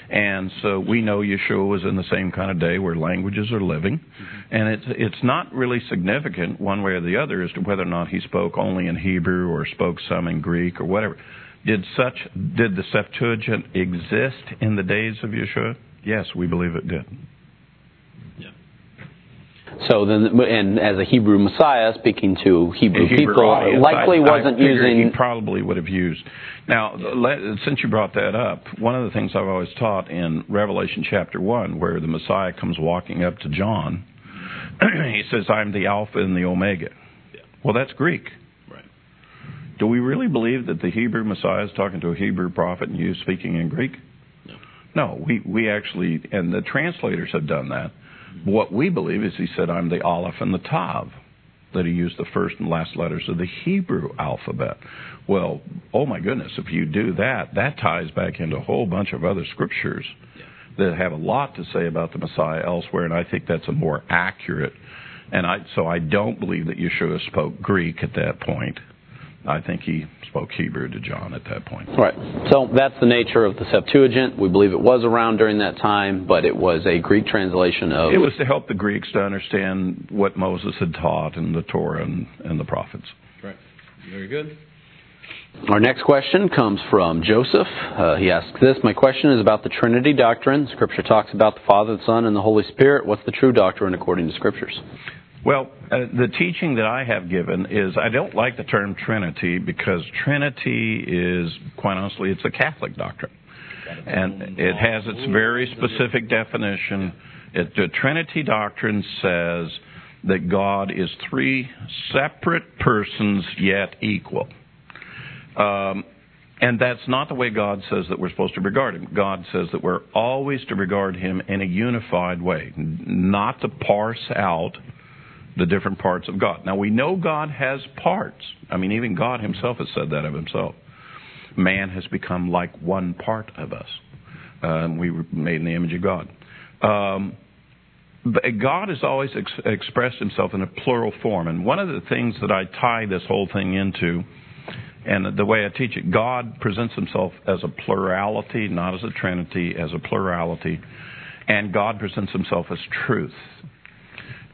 And so we know Yeshua was in the same kind of day where languages are living. Mm-hmm. And it's, it's not really significant one way or the other as to whether or not he spoke only in Hebrew or spoke some in Greek or whatever. Did such, did the Septuagint exist in the days of Yeshua? Yes, we believe it did. So then, and as a Hebrew Messiah speaking to Hebrew, Hebrew people, audience, likely I, wasn't I using. He probably would have used. Now, since you brought that up, one of the things I've always taught in Revelation chapter one, where the Messiah comes walking up to John, he says, "I'm the Alpha and the Omega." Yeah. Well, that's Greek. Right. Do we really believe that the Hebrew Messiah is talking to a Hebrew prophet and you speaking in Greek? No. No, we we actually, and the translators have done that what we believe is he said, I'm the Aleph and the Tav, that he used the first and last letters of the Hebrew alphabet. Well, oh my goodness, if you do that, that ties back into a whole bunch of other scriptures that have a lot to say about the Messiah elsewhere, and I think that's a more accurate. And I, so I don't believe that Yeshua spoke Greek at that point. I think he spoke Hebrew to John at that point. Right. So that's the nature of the Septuagint. We believe it was around during that time, but it was a Greek translation of. It was to help the Greeks to understand what Moses had taught in the Torah and, and the prophets. Right. Very good. Our next question comes from Joseph. Uh, he asks this My question is about the Trinity doctrine. Scripture talks about the Father, the Son, and the Holy Spirit. What's the true doctrine according to Scriptures? Well, uh, the teaching that I have given is I don't like the term Trinity because Trinity is, quite honestly, it's a Catholic doctrine. And it has its very specific definition. It, the Trinity doctrine says that God is three separate persons yet equal. Um, and that's not the way God says that we're supposed to regard Him. God says that we're always to regard Him in a unified way, not to parse out the different parts of God. Now we know God has parts. I mean, even God Himself has said that of Himself. Man has become like one part of us. Um, we were made in the image of God. Um, God has always ex- expressed Himself in a plural form, and one of the things that I tie this whole thing into, and the way I teach it, God presents Himself as a plurality, not as a trinity, as a plurality, and God presents Himself as truth.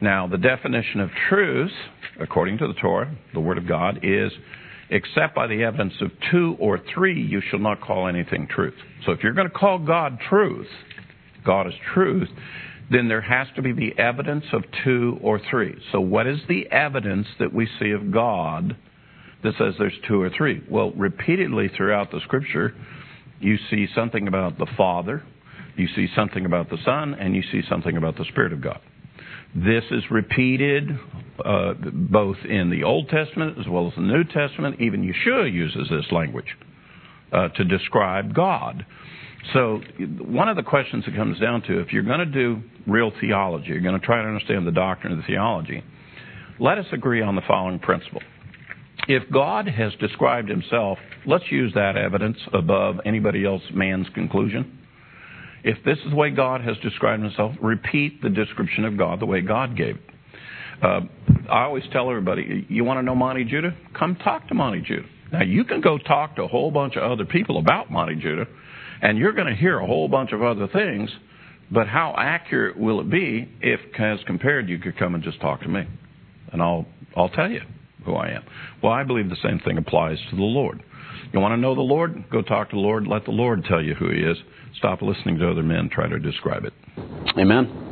Now, the definition of truth, according to the Torah, the Word of God, is except by the evidence of two or three, you shall not call anything truth. So if you're going to call God truth, God is truth, then there has to be the evidence of two or three. So what is the evidence that we see of God that says there's two or three? Well, repeatedly throughout the scripture, you see something about the Father, You see something about the Son, and you see something about the Spirit of God. This is repeated uh, both in the Old Testament as well as the New Testament. Even Yeshua uses this language uh, to describe God. So, one of the questions it comes down to if you're going to do real theology, you're going to try to understand the doctrine of the theology, let us agree on the following principle. If God has described himself, let's use that evidence above anybody else, man's conclusion. If this is the way God has described himself, repeat the description of God the way God gave it. Uh, I always tell everybody, you want to know Monte Judah? Come talk to Monte Judah. Now, you can go talk to a whole bunch of other people about Monte Judah, and you're going to hear a whole bunch of other things, but how accurate will it be if, as compared, you could come and just talk to me? And I'll, I'll tell you who I am. Well, I believe the same thing applies to the Lord. You want to know the Lord? Go talk to the Lord. Let the Lord tell you who He is. Stop listening to other men try to describe it. Amen.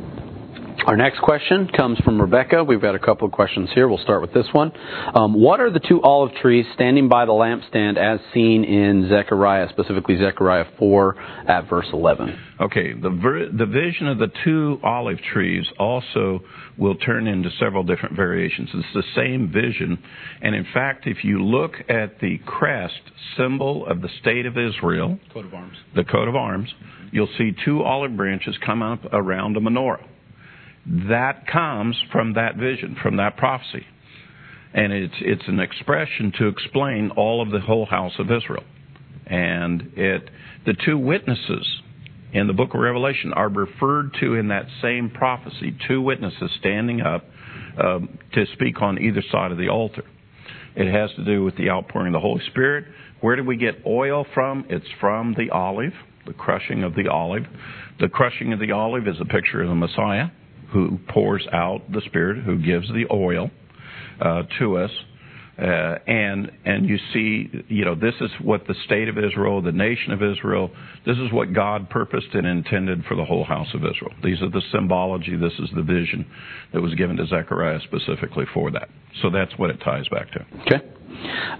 Our next question comes from Rebecca. We've got a couple of questions here. We'll start with this one. Um, what are the two olive trees standing by the lampstand as seen in Zechariah, specifically Zechariah 4 at verse 11? Okay, the, ver- the vision of the two olive trees also will turn into several different variations. It's the same vision. And in fact, if you look at the crest symbol of the state of Israel, coat of arms, the coat of arms, you'll see two olive branches come up around a menorah. That comes from that vision, from that prophecy. And it's, it's an expression to explain all of the whole house of Israel. And it, the two witnesses in the book of Revelation are referred to in that same prophecy, two witnesses standing up um, to speak on either side of the altar. It has to do with the outpouring of the Holy Spirit. Where do we get oil from? It's from the olive, the crushing of the olive. The crushing of the olive is a picture of the Messiah who pours out the Spirit, who gives the oil uh, to us. Uh, and and you see, you know, this is what the state of Israel, the nation of Israel, this is what God purposed and intended for the whole house of Israel. These are the symbology. This is the vision that was given to Zechariah specifically for that. So that's what it ties back to. Okay.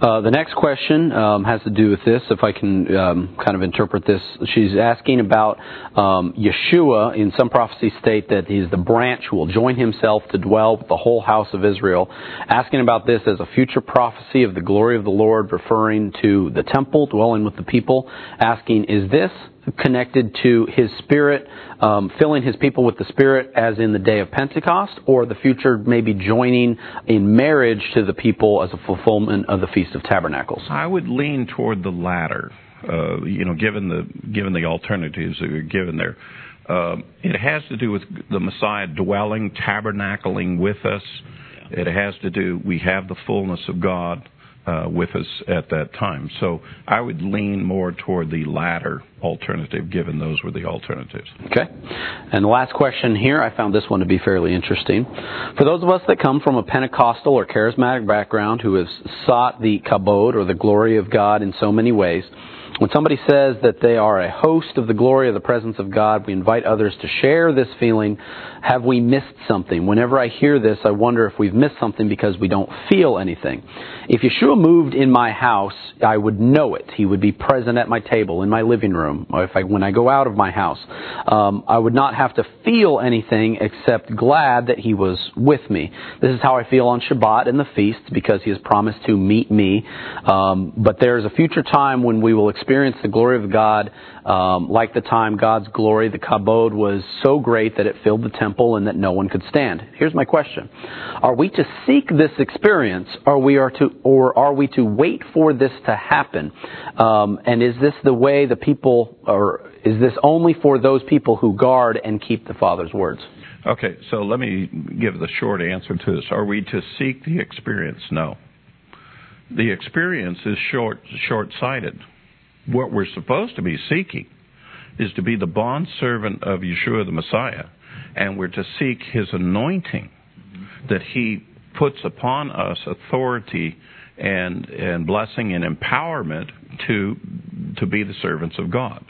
Uh, the next question um, has to do with this, if I can um, kind of interpret this. She's asking about um, Yeshua in some prophecy state that he's the branch who will join himself to dwell with the whole house of Israel. Asking about this as a future prophecy of the glory of the Lord, referring to the temple dwelling with the people. Asking, is this connected to his spirit, um, filling his people with the spirit as in the day of Pentecost, or the future maybe joining in marriage to the people as a fulfillment of the Feast of Tabernacles? I would lean toward the latter. Uh, you know, given the given the alternatives that are given there, uh, it has to do with the Messiah dwelling, tabernacling with us. It has to do. We have the fullness of God Uh, with us at that time. So I would lean more toward the latter alternative, given those were the alternatives. Okay. And the last question here, I found this one to be fairly interesting. For those of us that come from a Pentecostal or charismatic background who have sought the kabod or the glory of God in so many ways, when somebody says that they are a host of the glory of the presence of God, we invite others to share this feeling. Have we missed something? Whenever I hear this, I wonder if we've missed something because we don't feel anything. If Yeshua moved in my house, I would know it. He would be present at my table, in my living room, or if I, when I go out of my house. Um, I would not have to feel anything except glad that He was with me. This is how I feel on Shabbat and the feasts because He has promised to meet me. Um, but there is a future time when we will experience the glory of God um, like the time God's glory, the kabod, was so great that it filled the temple and that no one could stand. Here's my question: Are we to seek this experience, or we are to, or are we to wait for this to happen? Um, and is this the way the people, or is this only for those people who guard and keep the Father's words? Okay, so let me give the short answer to this. Are we to seek the experience? No. The experience is short short-sighted what we're supposed to be seeking is to be the bond servant of Yeshua the Messiah, and we're to seek his anointing that he puts upon us authority and and blessing and empowerment to to be the servants of God.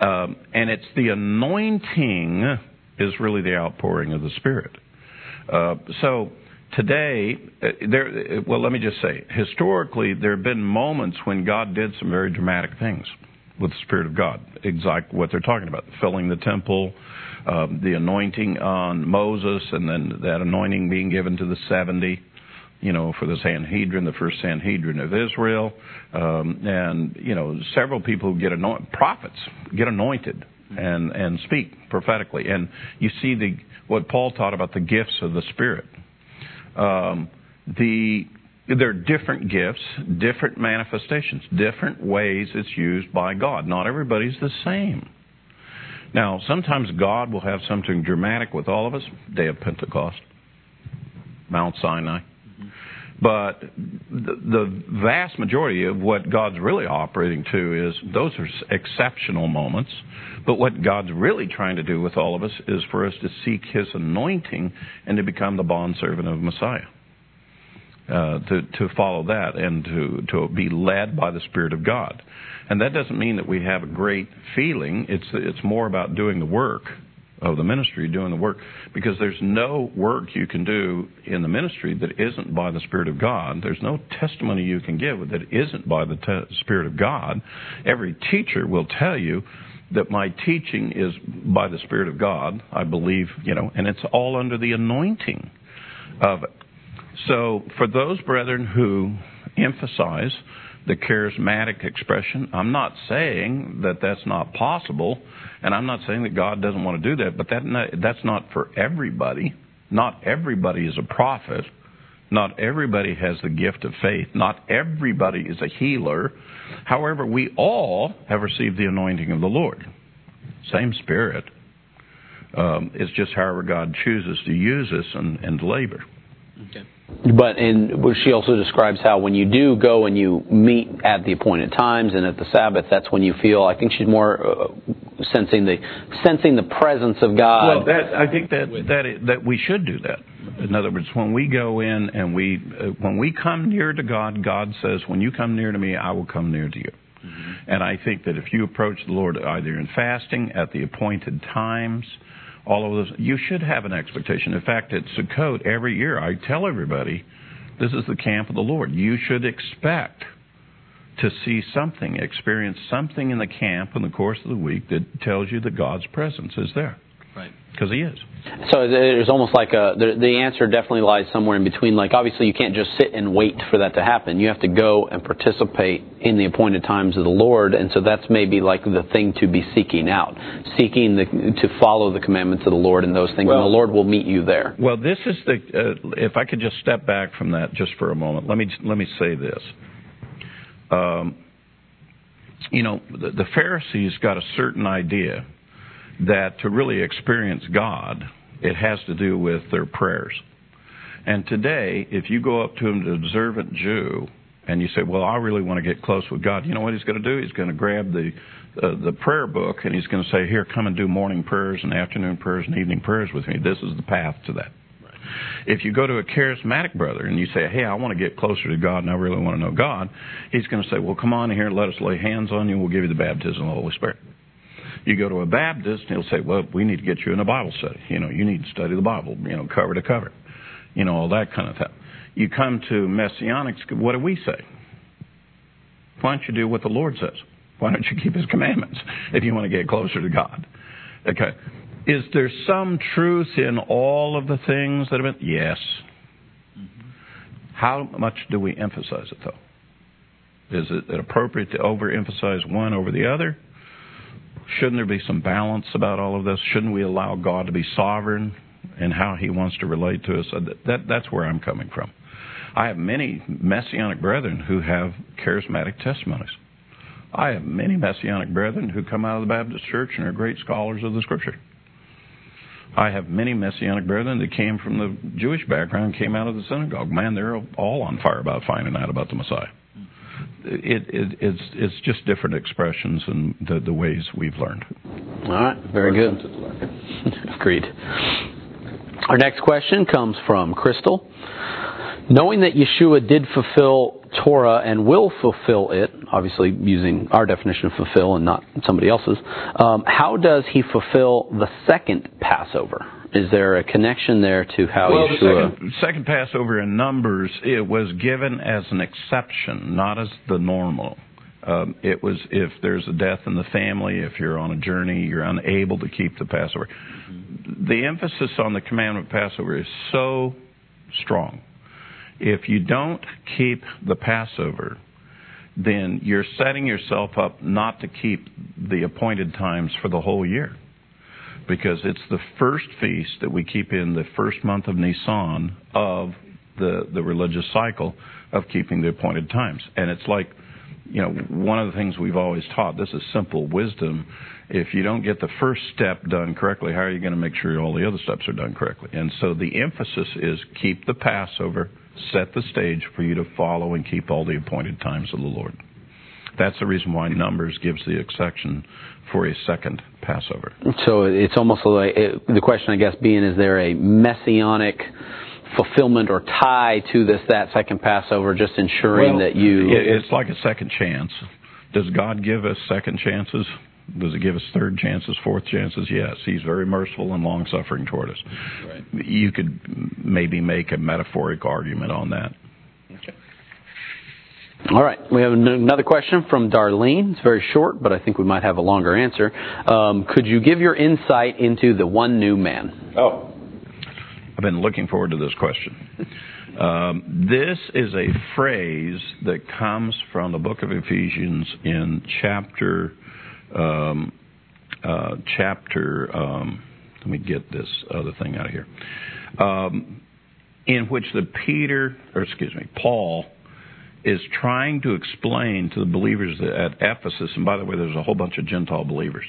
Um, and it's the anointing is really the outpouring of the Spirit. Uh, so today, uh, there. Well, let me just say, historically, there have been moments when God did some very dramatic things. with the Spirit of God. Exactly what they're talking about. Filling the temple, um, the anointing on Moses, and then that anointing being given to the 70, you know, for the Sanhedrin, the first Sanhedrin of Israel. Um, and, you know, several people who get anointed, prophets get anointed and, and speak prophetically. And you see the, what Paul taught about the gifts of the Spirit. Um, the there are different gifts, different manifestations, different ways it's used by God. Not everybody's the same. Now, sometimes God will have something dramatic with all of us. Day of Pentecost, Mount Sinai. But the, the vast majority of what God's really operating to is those are exceptional moments. But what God's really trying to do with all of us is for us to seek His anointing and to become the bondservant of Messiah. Uh, to to follow that and to to be led by the Spirit of God, and that doesn't mean that we have a great feeling. It's it's more about doing the work of the ministry, doing the work, because there's no work you can do in the ministry that isn't by the Spirit of God. There's no testimony you can give that isn't by the te- Spirit of God. Every teacher will tell you that my teaching is by the Spirit of God. I believe, you know, and it's all under the anointing of it. So, for those brethren who emphasize the charismatic expression, I'm not saying that that's not possible, and I'm not saying that God doesn't want to do that, but that that's not for everybody. Not everybody is a prophet. Not everybody has the gift of faith. Not everybody is a healer. However, we all have received the anointing of the Lord. Same Spirit. Um, it's just however God chooses to use us and, and labor. Okay. But in she also describes how when you do go and you meet at the appointed times and at the Sabbath, that's when you feel. I think she's more uh, sensing the sensing the presence of God. Well, that I think that that that we should do that. In other words, when we go in and we uh, when we come near to God, God says, "When you come near to me, I will come near to you." Mm-hmm. And I think that if you approach the Lord either in fasting at the appointed times all of those. You should have an expectation. In fact, at Sukkot every year, I tell everybody, this is the camp of the Lord. You should expect to see something, experience something in the camp in the course of the week that tells you that God's presence is there. Right. Because He is. So there's almost like a the, the answer definitely lies somewhere in between. Like obviously you can't just sit and wait for that to happen. You have to go and participate in the appointed times of the Lord, and so that's maybe like the thing to be seeking out, seeking the, to follow the commandments of the Lord and those things, well, and the Lord will meet you there. Well, this is the. Uh, if I could just step back from that just for a moment, let me let me say this. Um, you know, the, the Pharisees got a certain idea that to really experience God, it has to do with their prayers. And today, if you go up to an observant Jew and you say, "Well, I really want to get close with God," you know what he's going to do? He's going to grab the uh, the prayer book and he's going to say, "Here, come and do morning prayers and afternoon prayers and evening prayers with me. This is the path to that." If you go to a charismatic brother and you say, "Hey, I want to get closer to God and I really want to know God," he's going to say, "Well, come on here, let us lay hands on you. We'll give you the baptism of the Holy Spirit." You go to a Baptist, and he'll say, "Well, we need to get you in a Bible study. You know, you need to study the Bible. You know, cover to cover. You know, all that kind of stuff." You come to Messianics. What do we say? Why don't you do what the Lord says? Why don't you keep His commandments if you want to get closer to God? Okay. Is there some truth in all of the things that have been? Yes. How much do we emphasize it, though? Is it appropriate to overemphasize one over the other? Shouldn't there be some balance about all of this? Shouldn't we allow God to be sovereign in how He wants to relate to us? Uh, that, that's where I'm coming from. I have many Messianic brethren who have charismatic testimonies. I have many Messianic brethren who come out of the Baptist church and are great scholars of the Scripture. I have many Messianic brethren that came from the Jewish background, came out of the synagogue. Man, they're all on fire about finding out about the Messiah it, it, it's it's just different expressions and the, the ways we've learned. All right, very good. Agreed. Our next question comes from Crystal. Knowing that Yeshua did fulfill Torah and will fulfill it, obviously using our definition of fulfill and not somebody else's, um, how does he fulfill the second Passover? Is there a connection there to how well, Yeshua? The second, second Passover in Numbers, it was given as an exception, not as the normal. Um, it was if there's a death in the family, if you're on a journey, you're unable to keep the Passover. The emphasis on the commandment of Passover is so strong. If you don't keep the Passover, then you're setting yourself up not to keep the appointed times for the whole year. Because it's the first feast that we keep in the first month of Nisan of the, the religious cycle of keeping the appointed times. And it's like, you know, one of the things we've always taught, this is simple wisdom. If you don't get the first step done correctly, how are you going to make sure all the other steps are done correctly? And so the emphasis is keep the Passover set the stage for you to follow and keep all the appointed times of the Lord. That's the reason why Numbers gives the exception for a second Passover. So it's almost like the question, I guess, being is there a messianic fulfillment or tie to this that second Passover, just ensuring well, that you. It's like a second chance. Does God give us second chances? Does he give us third chances, fourth chances? Yes. He's very merciful and long suffering toward us. Right. You could maybe make a metaphoric argument on that. Okay. All right. We have another question from Darlene. It's very short, but I think we might have a longer answer. Um, could you give your insight into the one new man? Oh. I've been looking forward to this question. Um, this is a phrase that comes from the book of Ephesians in chapter um, uh, chapter. Um, let me get this other thing out of here. Um, in which the Peter, or excuse me, Paul is trying to explain to the believers at Ephesus, and by the way, there's a whole bunch of Gentile believers,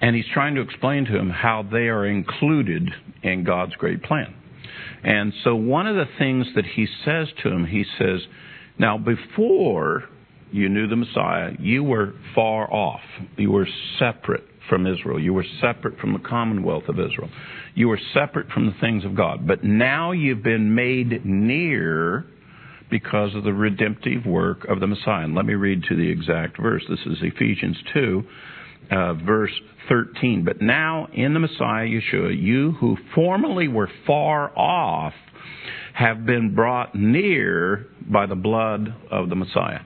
and he's trying to explain to them how they are included in God's great plan. And so one of the things that he says to them, he says, now before you knew the Messiah, you were far off. You were separate from Israel. You were separate from the commonwealth of Israel. You were separate from the things of God. But now you've been made near because of the redemptive work of the Messiah. And let me read to the exact verse. This is Ephesians 2, uh, verse 13. But now in the Messiah Yeshua, you who formerly were far off have been brought near by the blood of the Messiah.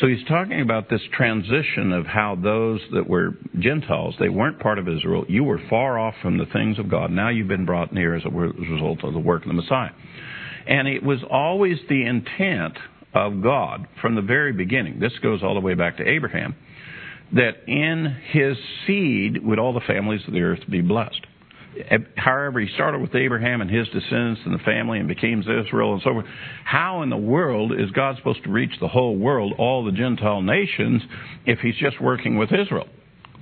So he's talking about this transition of how those that were Gentiles, they weren't part of Israel. You were far off from the things of God. Now you've been brought near as a result of the work of the Messiah. And it was always the intent of God from the very beginning. This goes all the way back to Abraham. That in his seed would all the families of the earth be blessed. However, he started with Abraham and his descendants and the family and became Israel and so forth. How in the world is God supposed to reach the whole world, all the Gentile nations, if he's just working with Israel?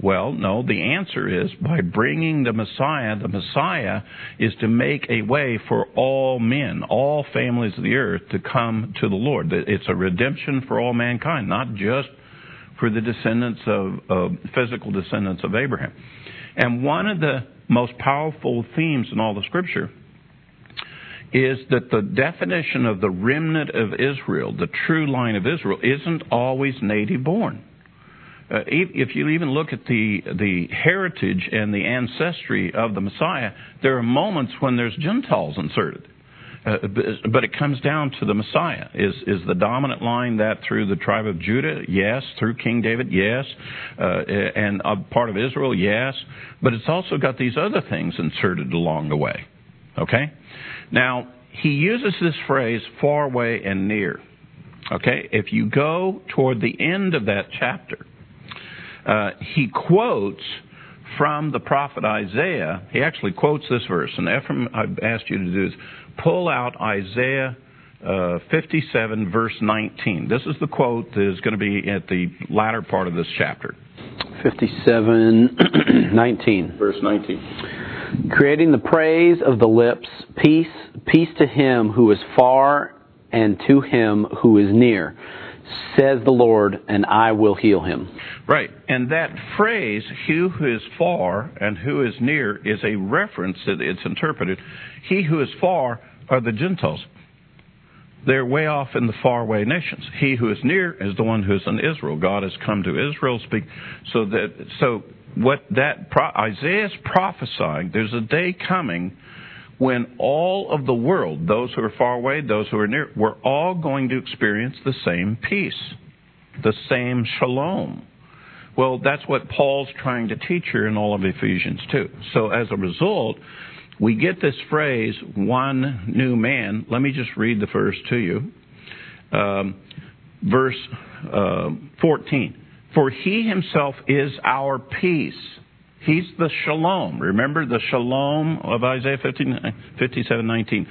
Well, no, the answer is by bringing the Messiah. The Messiah is to make a way for all men, all families of the earth to come to the Lord. It's a redemption for all mankind, not just for the descendants of, of physical descendants of Abraham. And one of the most powerful themes in all the scripture is that the definition of the remnant of Israel, the true line of Israel, isn't always native born. Uh, if you even look at the the heritage and the ancestry of the Messiah, there are moments when there's Gentiles inserted. Uh, but it comes down to the Messiah. Is is the dominant line that through the tribe of Judah? Yes. Through King David? Yes. Uh, and a part of Israel? Yes. But it's also got these other things inserted along the way. Okay? Now, he uses this phrase far away and near. Okay? If you go toward the end of that chapter, uh, he quotes from the prophet Isaiah. He actually quotes this verse. And Ephraim, I've asked you to do is pull out Isaiah uh, 57, verse 19. This is the quote that is going to be at the latter part of this chapter. 57, 19. Verse 19. Creating the praise of the lips, peace, peace to him who is far and to him who is near, says the Lord, and I will heal him. Right. And that phrase, he who is far and who is near, is a reference that it's interpreted. He who is far are the Gentiles. They're way off in the faraway nations. He who is near is the one who is in Israel. God has come to Israel. Speak so that so what that Isaiah's prophesying. There's a day coming when all of the world, those who are far away, those who are near, we're all going to experience the same peace. the same shalom. Well, that's what Paul's trying to teach here in all of Ephesians 2. So as a result, we get this phrase, one new man. Let me just read the verse to you. Um, verse uh, 14. For he himself is our peace. He's the shalom. Remember the shalom of Isaiah 57 19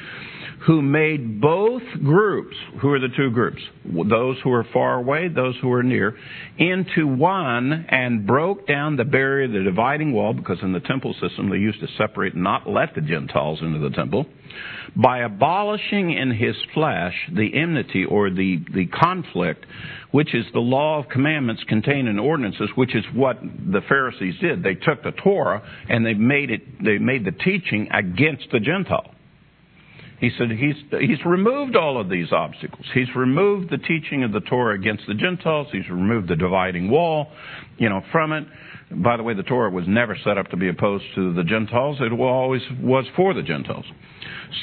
who made both groups, who are the two groups? Those who are far away, those who are near, into one and broke down the barrier, the dividing wall, because in the temple system they used to separate and not let the Gentiles into the temple, by abolishing in his flesh the enmity or the, the conflict, which is the law of commandments contained in ordinances, which is what the Pharisees did. They took the Torah and they made it, they made the teaching against the Gentile. He said he's, he's removed all of these obstacles. He's removed the teaching of the Torah against the Gentiles. He's removed the dividing wall, you know, from it. By the way, the Torah was never set up to be opposed to the Gentiles. It always was for the Gentiles.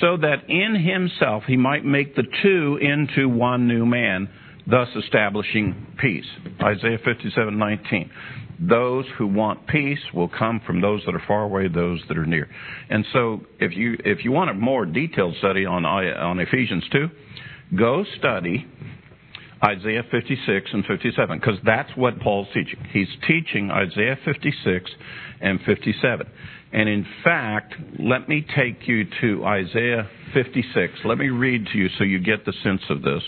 So that in himself he might make the two into one new man, thus establishing peace. Isaiah 57:19 those who want peace will come from those that are far away, those that are near. And so, if you if you want a more detailed study on on Ephesians two, go study Isaiah 56 and 57 because that's what Paul's teaching. He's teaching Isaiah 56 and 57. And in fact, let me take you to Isaiah 56. Let me read to you so you get the sense of this.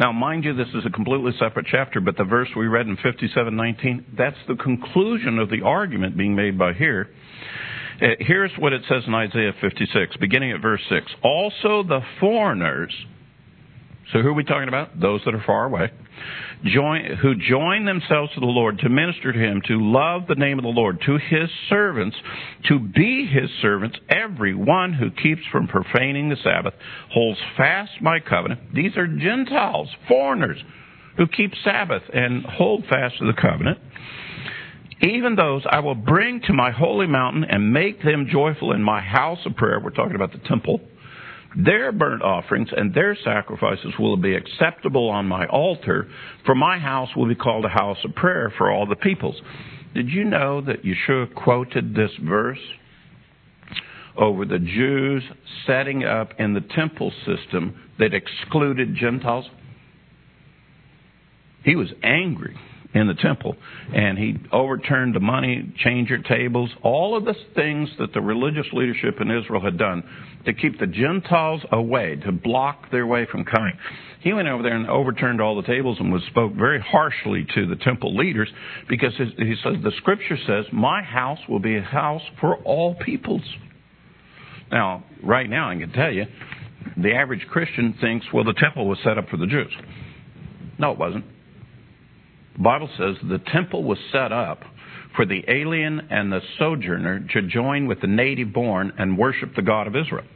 Now, mind you, this is a completely separate chapter, but the verse we read in 57:19, that's the conclusion of the argument being made by here. Uh, here's what it says in Isaiah 56, beginning at verse 6. Also the foreigners, so who are we talking about? Those that are far away join, who join themselves to the Lord to minister to Him, to love the name of the Lord, to His servants, to be His servants, every one who keeps from profaning the Sabbath, holds fast my covenant. These are Gentiles, foreigners, who keep Sabbath and hold fast to the covenant. Even those I will bring to my holy mountain and make them joyful in my house of prayer. We're talking about the temple their burnt offerings and their sacrifices will be acceptable on my altar, for my house will be called a house of prayer for all the peoples. Did you know that Yeshua quoted this verse over the Jews setting up in the temple system that excluded Gentiles? He was angry in the temple. And he overturned the money changer tables, all of the things that the religious leadership in Israel had done to keep the Gentiles away, to block their way from coming. He went over there and overturned all the tables and was spoke very harshly to the temple leaders because he says the scripture says, "My house will be a house for all peoples." Now, right now, I can tell you, the average Christian thinks, well, the temple was set up for the Jews. No, it wasn't. Bible says the temple was set up for the alien and the sojourner to join with the native born and worship the God of Israel,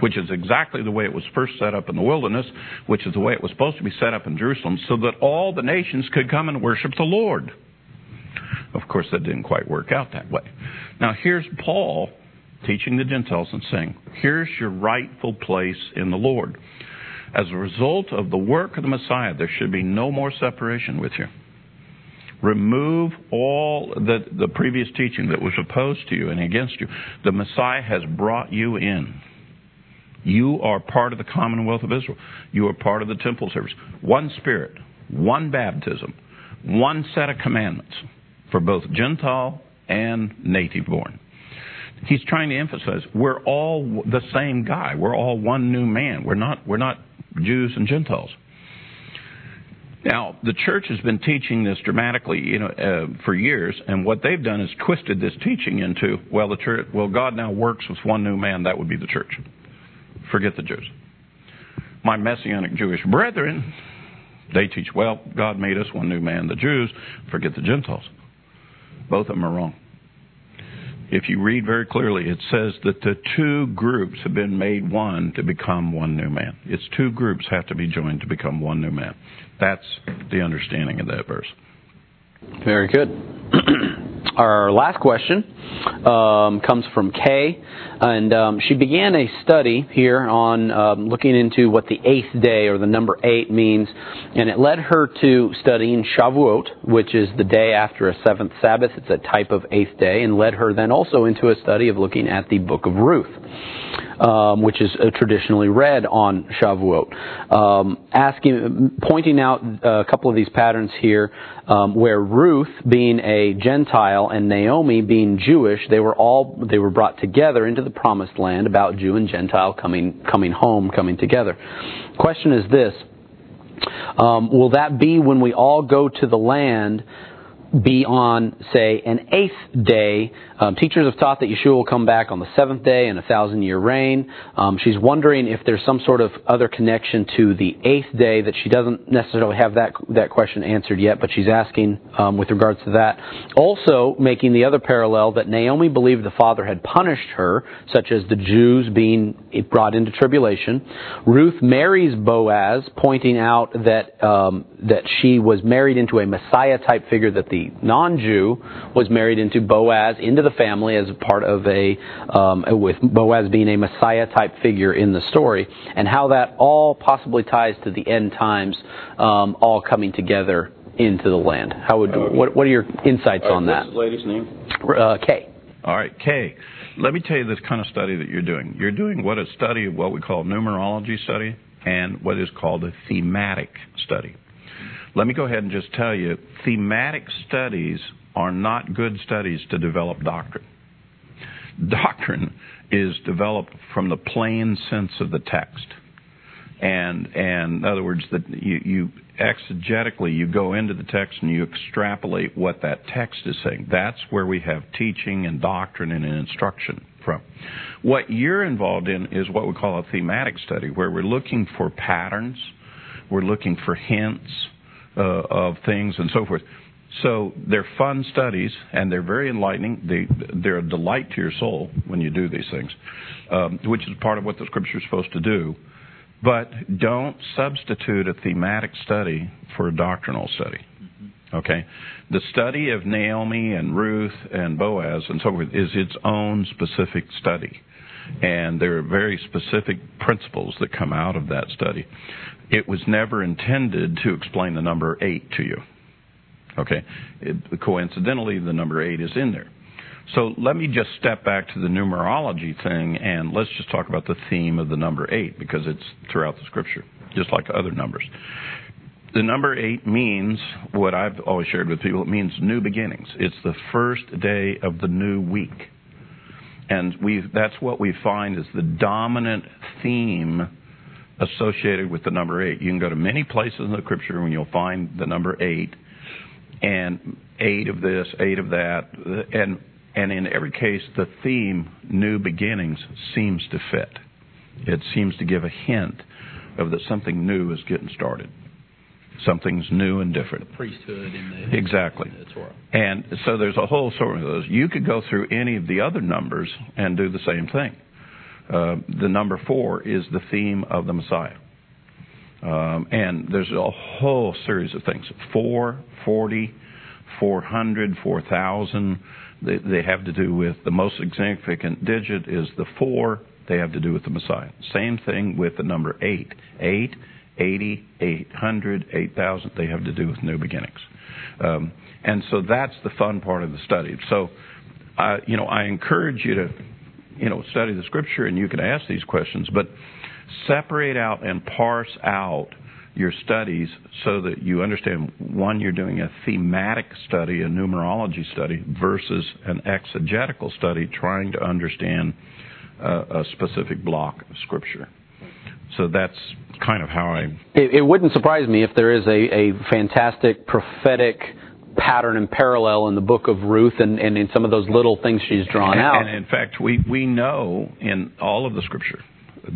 which is exactly the way it was first set up in the wilderness, which is the way it was supposed to be set up in Jerusalem, so that all the nations could come and worship the Lord. Of course, that didn't quite work out that way. Now, here's Paul teaching the Gentiles and saying, Here's your rightful place in the Lord. As a result of the work of the Messiah, there should be no more separation with you. Remove all the, the previous teaching that was opposed to you and against you. The Messiah has brought you in. You are part of the commonwealth of Israel. You are part of the temple service. One Spirit, one baptism, one set of commandments for both Gentile and native born. He's trying to emphasize we're all the same guy. We're all one new man. We're not, we're not Jews and Gentiles. Now, the church has been teaching this dramatically, you know, uh, for years, and what they've done is twisted this teaching into, well, the church, well, God now works with one new man. That would be the church. Forget the Jews. My messianic Jewish brethren, they teach, well, God made us one new man. The Jews, forget the Gentiles. Both of them are wrong if you read very clearly, it says that the two groups have been made one to become one new man. It's two groups have to be joined to become one new man. That's the understanding of that verse. Very good. our last question um, comes from Kay, and um, she began a study here on um, looking into what the eighth day or the number eight means, and it led her to studying Shavuot, which is the day after a seventh Sabbath. It's a type of eighth day, and led her then also into a study of looking at the book of Ruth um, which is uh, traditionally read on Shavuot. Um, asking, pointing out uh, a couple of these patterns here, um, where Ruth, being a Gentile, and Naomi, being Jewish, they were all they were brought together into the Promised Land about Jew and Gentile coming coming home, coming together. Question is this. Um, will that be when we all go to the land be on, say, an eighth day. Um, teachers have taught that Yeshua will come back on the seventh day in a thousand year reign. Um, she's wondering if there's some sort of other connection to the eighth day that she doesn't necessarily have that that question answered yet, but she's asking um, with regards to that. Also, making the other parallel that Naomi believed the Father had punished her, such as the Jews being brought into tribulation. Ruth marries Boaz, pointing out that um, that she was married into a Messiah type figure that the non-Jew was married into Boaz, into the family as a part of a, um, with Boaz being a Messiah type figure in the story, and how that all possibly ties to the end times, um, all coming together into the land. How would okay. what, what are your insights right, on that? What's the lady's name? Uh, Kay. All right, Kay. Let me tell you this kind of study that you're doing. You're doing what a study of what we call numerology study and what is called a thematic study. Let me go ahead and just tell you thematic studies are not good studies to develop doctrine. Doctrine is developed from the plain sense of the text. And, and in other words, that you, you exegetically you go into the text and you extrapolate what that text is saying. That's where we have teaching and doctrine and instruction from. What you're involved in is what we call a thematic study, where we're looking for patterns, we're looking for hints, uh, of things and so forth. So they're fun studies and they're very enlightening. They, they're a delight to your soul when you do these things, um, which is part of what the scripture is supposed to do. But don't substitute a thematic study for a doctrinal study. Okay? The study of Naomi and Ruth and Boaz and so forth is its own specific study. And there are very specific principles that come out of that study it was never intended to explain the number 8 to you. Okay? It, coincidentally, the number 8 is in there. So let me just step back to the numerology thing and let's just talk about the theme of the number 8 because it's throughout the scripture, just like other numbers. The number 8 means what I've always shared with people it means new beginnings. It's the first day of the new week. And we that's what we find is the dominant theme associated with the number eight. You can go to many places in the scripture and you'll find the number eight, and eight of this, eight of that, and and in every case, the theme "new beginnings" seems to fit. It seems to give a hint of that something new is getting started. Something's new and different. The priesthood in the exactly. In the Torah. And so there's a whole sort of those. You could go through any of the other numbers and do the same thing. Uh, the number four is the theme of the Messiah. Um, and there's a whole series of things. Four, forty, four hundred, four thousand. They, they have to do with the most significant digit is the four. They have to do with the Messiah. Same thing with the number eight. Eight, eighty, eight hundred, eight thousand. They have to do with new beginnings. Um, and so that's the fun part of the study. So, uh, you know, I encourage you to you know, study the scripture and you can ask these questions, but separate out and parse out your studies so that you understand one, you're doing a thematic study, a numerology study, versus an exegetical study trying to understand uh, a specific block of scripture. So that's kind of how I. It, it wouldn't surprise me if there is a, a fantastic prophetic pattern and parallel in the book of Ruth and, and in some of those little things she's drawn and, out. And in fact, we, we know in all of the scripture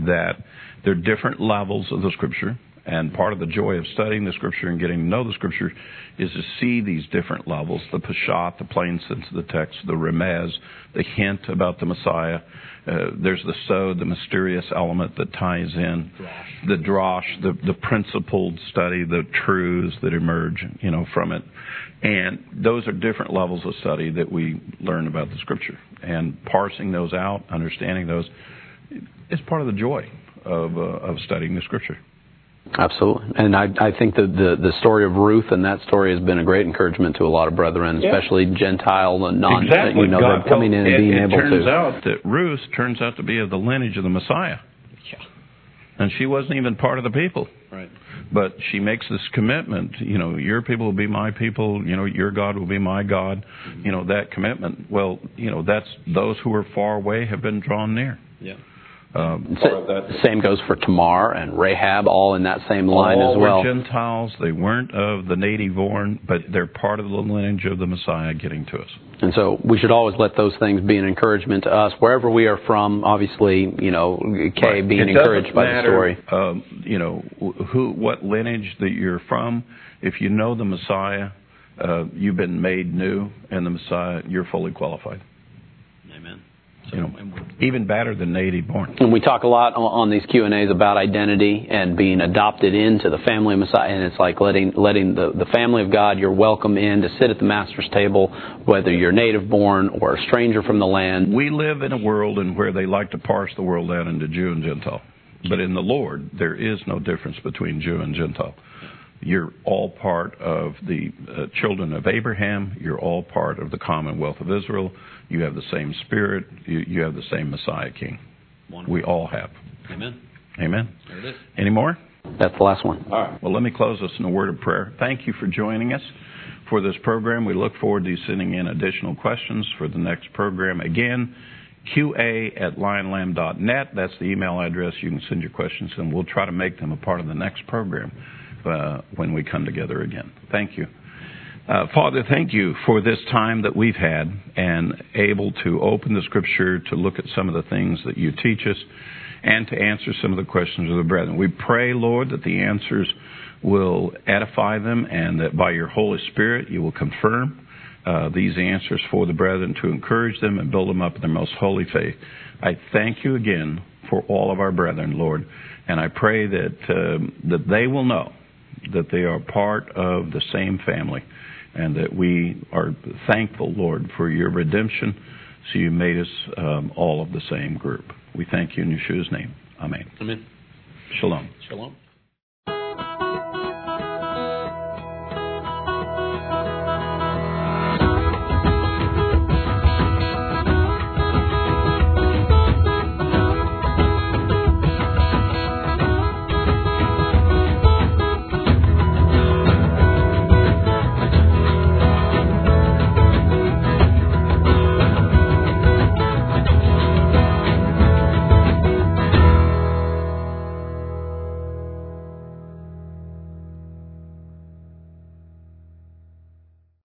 that there are different levels of the scripture And part of the joy of studying the Scripture and getting to know the Scripture is to see these different levels the Peshat, the plain sense of the text, the Remez, the hint about the Messiah. Uh, there's the Sod, the mysterious element that ties in, Drosh. the Drosh, the, the principled study, the truths that emerge, you know, from it. And those are different levels of study that we learn about the Scripture. And parsing those out, understanding those, is part of the joy of, uh, of studying the Scripture. Absolutely, and I, I think that the the story of Ruth and that story has been a great encouragement to a lot of brethren, Yeah. especially Gentile and non, exactly. you know, God- them coming in and it, being it able to. It turns out that Ruth turns out to be of the lineage of the Messiah, Yeah. and she wasn't even part of the people. Right. But she makes this commitment, you know, your people will be my people, you know, your God will be my God, you know, that commitment. Well, you know, that's those who are far away have been drawn near. Yeah. Um, part of that. Same goes for Tamar and Rahab, all in that same line All as well. All were Gentiles. They weren't of the native born, but they're part of the lineage of the Messiah getting to us. And so we should always let those things be an encouragement to us, wherever we are from. Obviously, you know, Kay Right. being encouraged by the story. Um, you know wh- who, what lineage that you're from. If you know the Messiah, uh, you've been made new, and the Messiah, you're fully qualified. You know, even better than native born. And we talk a lot on, on these Q and A's about identity and being adopted into the family of Messiah, and it's like letting letting the, the family of God. You're welcome in to sit at the master's table, whether you're native born or a stranger from the land. We live in a world in where they like to parse the world out into Jew and Gentile, but in the Lord, there is no difference between Jew and Gentile. You're all part of the uh, children of Abraham. You're all part of the commonwealth of Israel. You have the same spirit. You, you have the same Messiah King. wonderful. We all have. Amen. Amen. There it is. Any more? That's the last one. All right. Well, let me close us in a word of prayer. Thank you for joining us for this program. We look forward to you sending in additional questions for the next program. Again, qa at lionlamb.net. That's the email address. You can send your questions, and we'll try to make them a part of the next program uh, when we come together again. Thank you. Uh, Father, thank you for this time that we've had and able to open the scripture to look at some of the things that you teach us and to answer some of the questions of the brethren. We pray, Lord, that the answers will edify them and that by your Holy Spirit you will confirm uh, these answers for the brethren to encourage them and build them up in their most holy faith. I thank you again for all of our brethren, Lord, and I pray that um, that they will know that they are part of the same family and that we are thankful, Lord, for your redemption. So you made us um, all of the same group. We thank you in Yeshua's name. Amen. Amen. Shalom. Shalom.